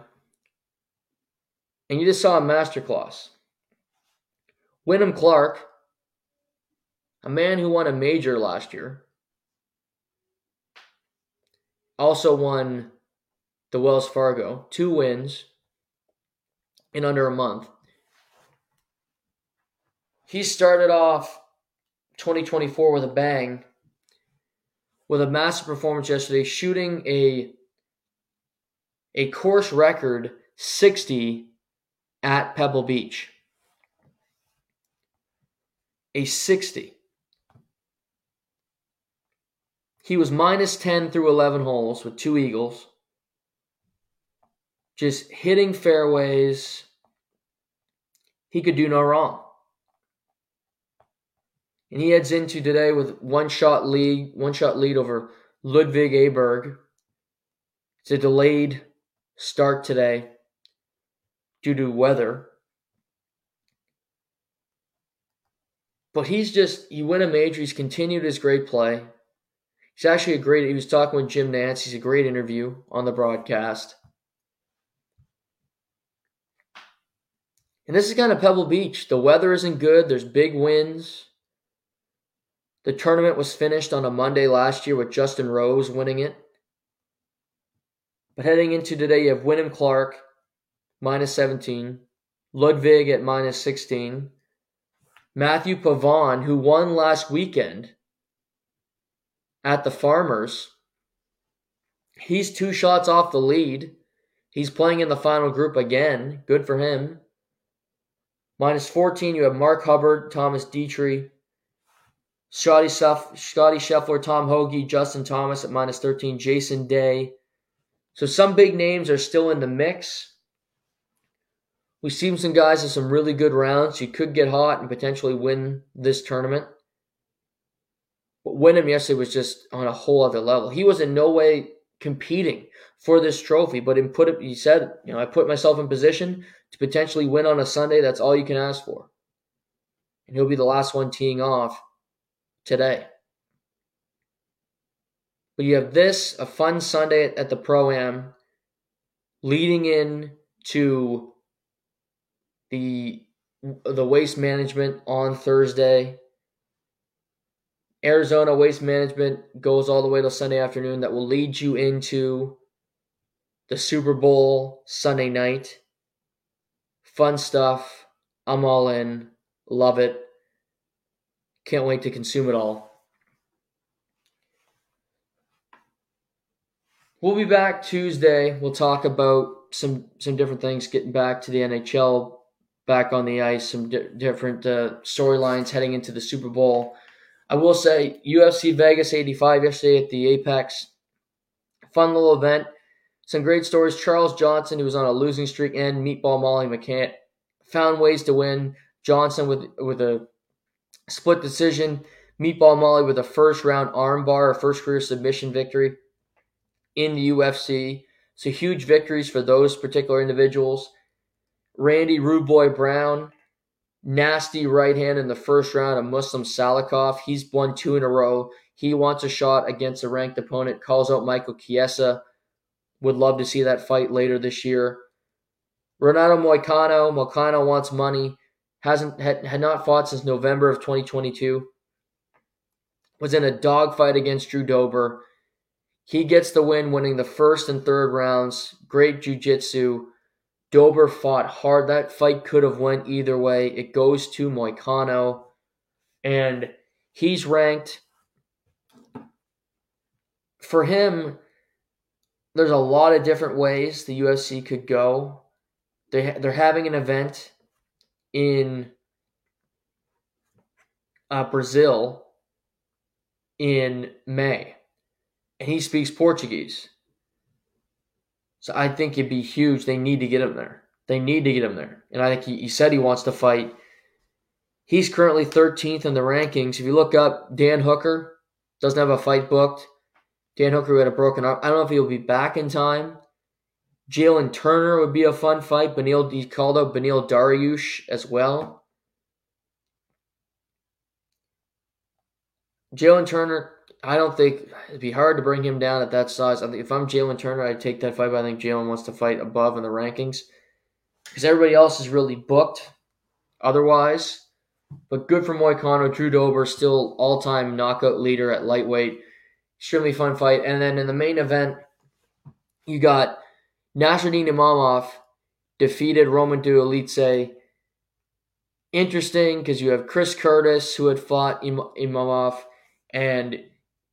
[SPEAKER 1] and you just saw a masterclass. Wyndham Clark, a man who won a major last year, also won the Wells Fargo, two wins in under a month. He started off 2024 with a bang, with a massive performance yesterday, shooting a a course record 60 at Pebble Beach. A 60. He was minus 10 through 11 holes with two eagles. Just hitting fairways. He could do no wrong. And he heads into today with one shot lead, one shot lead over Ludwig Aberg. It's a delayed start today due to weather. But he's just, he won a major. He's continued his great play. He's actually a great, he was talking with Jim Nantz. He's a great interview on the broadcast. And this is kind of Pebble Beach. The weather isn't good, there's big winds. The tournament was finished on a Monday last year with Justin Rose winning it. But heading into today, you have Wyndham Clark, minus 17, Ludwig at minus 16, Matthew Pavon, who won last weekend at the Farmers. He's two shots off the lead. He's playing in the final group again. Good for him. Minus 14, you have Mark Hubbard, Thomas Detry, Scotty, Shuff, Scotty Scheffler, Tom Hoge, Justin Thomas at minus 13, Jason Day, so some big names are still in the mix. We've seen some guys in some really good rounds. You could get hot and potentially win this tournament. But Wyndham yesterday was just on a whole other level. He was in no way competing for this trophy, but in put it, he said, you know, I put myself in position to potentially win on a Sunday. That's all you can ask for. And he'll be the last one teeing off today. But you have this, a fun Sunday at the Pro Am, leading in to the the waste management on Thursday. Arizona Waste Management goes all the way to Sunday afternoon. That will lead you into the Super Bowl Sunday night. Fun stuff. I'm all in. Love it. Can't wait to consume it all. We'll be back Tuesday. We'll talk about some some different things. Getting back to the NHL, back on the ice, some di- different uh, storylines heading into the Super Bowl. I will say UFC Vegas 85 yesterday at the Apex. Fun little event. Some great stories. Charles Johnson, who was on a losing streak, and Meatball Molly McCann found ways to win. Johnson with with a split decision. Meatball Molly with a first round armbar, a first career submission victory in the UFC. So huge victories for those particular individuals. Randy Rude Boy Brown, nasty right hand in the first round of Muslim Salikhov. He's won two in a row. He wants a shot against a ranked opponent, calls out Michael Chiesa. Would love to see that fight later this year. Renato Moicano, Moicano wants money. Hasn't had, had not fought since November of 2022. Was in a dogfight against Drew Dober. He gets the win, winning the first and third rounds. Great jiu-jitsu. Dober fought hard. That fight could have went either way. It goes to Moicano, and he's ranked. For him, there's a lot of different ways the UFC could go. They they're having an event in uh, Brazil in May and he speaks Portuguese. So I think it'd be huge. They need to get him there. They need to get him there. And I think he, he said he wants to fight. He's currently 13th in the rankings. If you look up Dan Hooker, doesn't have a fight booked. Dan Hooker had a broken arm. I don't know if he'll be back in time. Jalen Turner would be a fun fight. Benil, he called out Beneil Dariush as well. Jalen Turner, I don't think it'd be hard to bring him down at that size. I think if I'm Jalen Turner, I'd take that fight. But I think Jalen wants to fight above in the rankings because everybody else is really booked. Otherwise, but good for Moicano. Drew Dober still all-time knockout leader at lightweight. Extremely fun fight. And then in the main event, you got Nassourdine Imavov defeated Roman Dolidze. Interesting because you have Chris Curtis who had fought Imavov and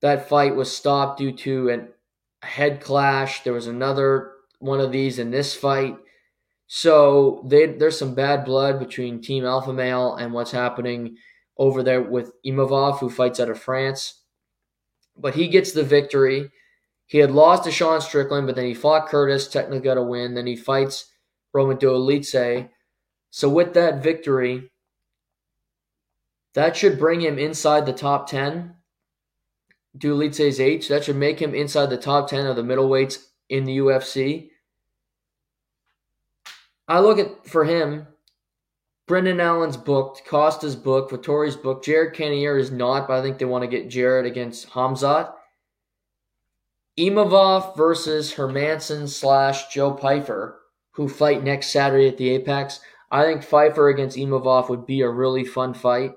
[SPEAKER 1] that fight was stopped due to a head clash. There was another one of these in this fight. So they, there's some bad blood between Team Alpha Male and what's happening over there with Imavov, who fights out of France. But he gets the victory. He had lost to Sean Strickland, but then he fought Curtis, technically got a win. Then he fights Roman Dolidze. So with that victory, that should bring him inside the top 10 Dolidze's age. That should make him inside the top 10 of the middleweights in the UFC. I look at, for him, Brendan Allen's booked, Costa's booked, Vettori's booked. Jared Cannonier is not, but I think they want to get Jared against Hamzat. Imavov versus Hermansson slash Joe Pyfer, who fight next Saturday at the Apex. I think Pyfer against Imavov would be a really fun fight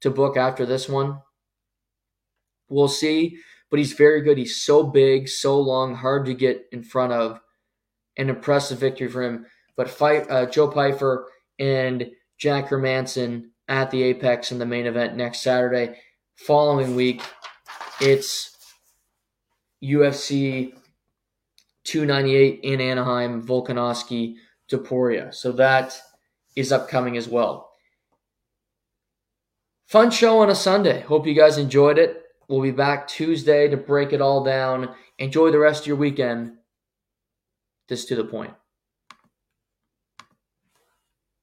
[SPEAKER 1] to book after this one. We'll see, but he's very good. He's so big, so long, hard to get in front of. An impressive victory for him. But fight uh, Joe Pyfer and Jack Hermansson at the Apex in the main event next Saturday. Following week, it's UFC 298 in Anaheim, Volkanovski, Topuria. So that is upcoming as well. Fun show on a Sunday. Hope you guys enjoyed it. We'll be back Tuesday to break it all down. Enjoy the rest of your weekend. This to the point.